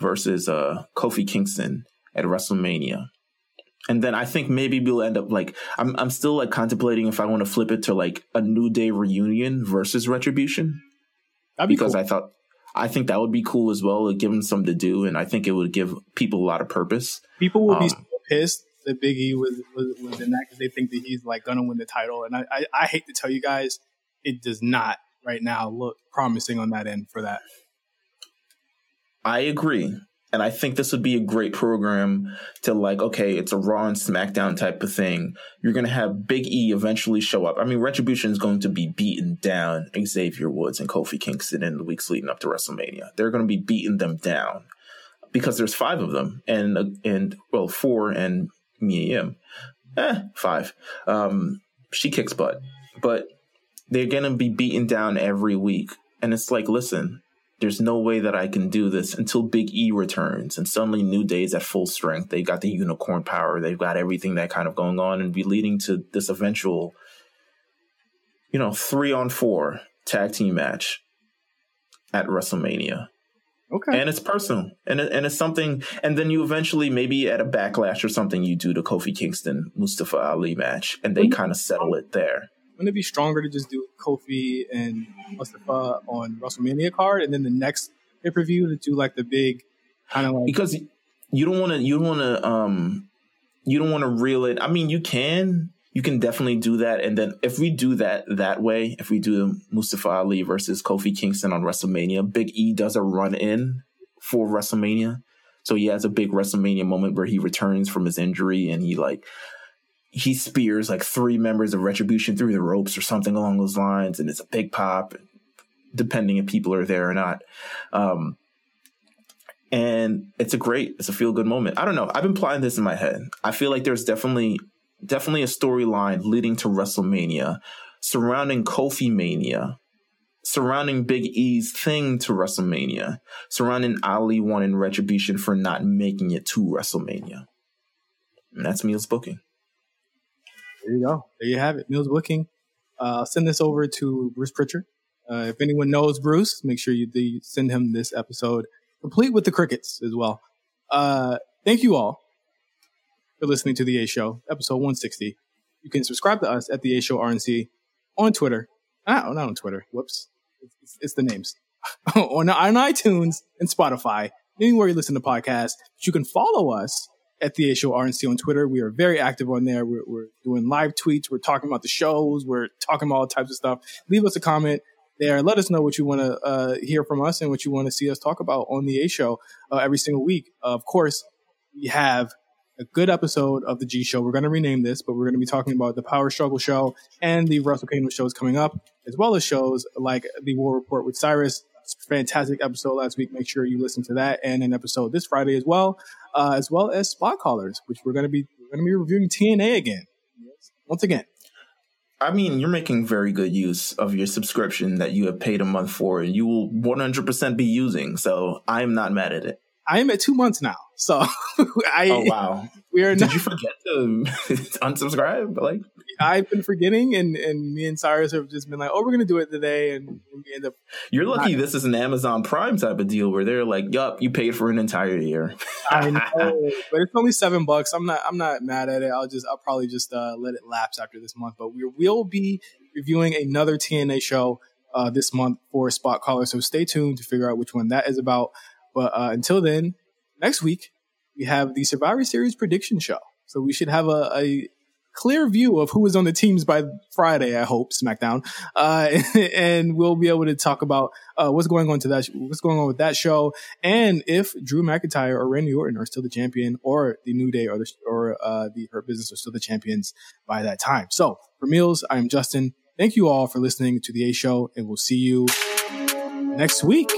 versus uh, Kofi Kingston at WrestleMania. And then I think maybe we'll end up like I'm I'm still like contemplating if I want to flip it to like a New Day reunion versus Retribution. That'd be because cool. I thought I think that would be cool as well. It'd give them something to do, and I think it would give people a lot of purpose. People will be Um, so pissed that Big E was, was, was in that because they think that he's like gonna win the title. And I, I, I hate to tell you guys, it does not right now look promising on that end for that. I agree. And I think this would be a great program to like, okay, it's a Raw and SmackDown type of thing. You're going to have Big E eventually show up. I mean, Retribution is going to be beaten down Xavier Woods and Kofi Kingston in the weeks leading up to WrestleMania. They're going to be beating them down because there's five of them and, and well, four and Mia Yim. Eh, five. Um, she kicks butt, but they're going to be beaten down every week. And it's like, listen, there's no way that I can do this until Big E returns and suddenly New Day's at full strength. They've got the unicorn power. They've got everything that kind of going on and be leading to this eventual, you know, three on four tag team match at WrestleMania. Okay. And it's personal. And, it, and it's something, and then you eventually, maybe at a backlash or something, you do the Kofi Kingston Mustafa Ali match and they mm-hmm. kind of settle it there. Wouldn't it be stronger to just do Kofi and Mustafa on WrestleMania card, and then the next pay per view to do like the big kind of like because you don't want to you don't want to um you don't want to reel it. I mean you can you can definitely do that. And then if we do that that way if we do mustafa ali versus kofi kingston on wrestlemania big e does a run in for wrestlemania. So he has a big wrestlemania moment where he returns from his injury and he like he spears like three members of retribution through the ropes or something along those lines and it's a big pop depending if people are there or not. Um and it's a great it's a feel good moment. I don't know. I've been plotting this in my head. I feel like there's definitely definitely a storyline leading to wrestlemania surrounding kofi mania surrounding big e's thing to wrestlemania surrounding ali wanting retribution for not making it to wrestlemania. And that's Meelz Booking. There you go. There you have it. Meelz Booking. Uh, send this over to Bruce Pritchard. Uh, if anyone knows Bruce, make sure you do send him this episode, complete with the crickets as well. Uh, thank you all for listening to the A Show, episode 160. You can subscribe to us at the A Show RNC on Twitter. Ah, not on Twitter. Whoops. It's, it's the names. on, on iTunes and Spotify, anywhere you listen to podcasts. You can follow us at the A Show RNC on Twitter. We are very active on there. We're, we're doing live tweets. We're talking about the shows. We're talking about all types of stuff. Leave us a comment there. Let us know what you want to uh, hear from us and what you want to see us talk about on the A Show uh, every single week. Uh, of course, we have a good episode of the G Show. We're going to rename this, but we're going to be talking about the Power Struggle Show and the Wrestle Kingdom shows coming up, as well as shows like the War Report with Cyrus. Fantastic episode last week. Make sure you listen to that and an episode this Friday as well, uh, as well as Spot Callers, which we're to be we're going to be reviewing TNA again. Once again, I mean, you're making very good use of your subscription that you have paid a month for, and you will 100% be using. So I'm not mad at it. I am at two months now, so I. Oh wow! We are. Did Not, you forget to unsubscribe? Like I've been forgetting, and and me and Cyrus have just been like, "Oh, we're gonna do it today," and we end up. you're lucky. This is an Amazon Prime type of deal where they're like, "Yup, you paid for an entire year." I know, but it's only seven bucks. I'm not. I'm not mad at it. I'll just. I'll probably just uh, let it lapse after this month. But we will be reviewing another TNA show uh, this month for Spot Caller. So stay tuned to figure out which one that is about. But uh, until then, next week we have the Survivor Series prediction show. So we should have a, a clear view of who is on the teams by Friday. I hope SmackDown, uh, and we'll be able to talk about uh, what's going on to that, what's going on with that show, and if Drew McIntyre or Randy Orton are still the champion, or the New Day or the or uh, the Hurt Business are still the champions by that time. So for Meelz, I am Justin. Thank you all for listening to the A Show, and we'll see you next week.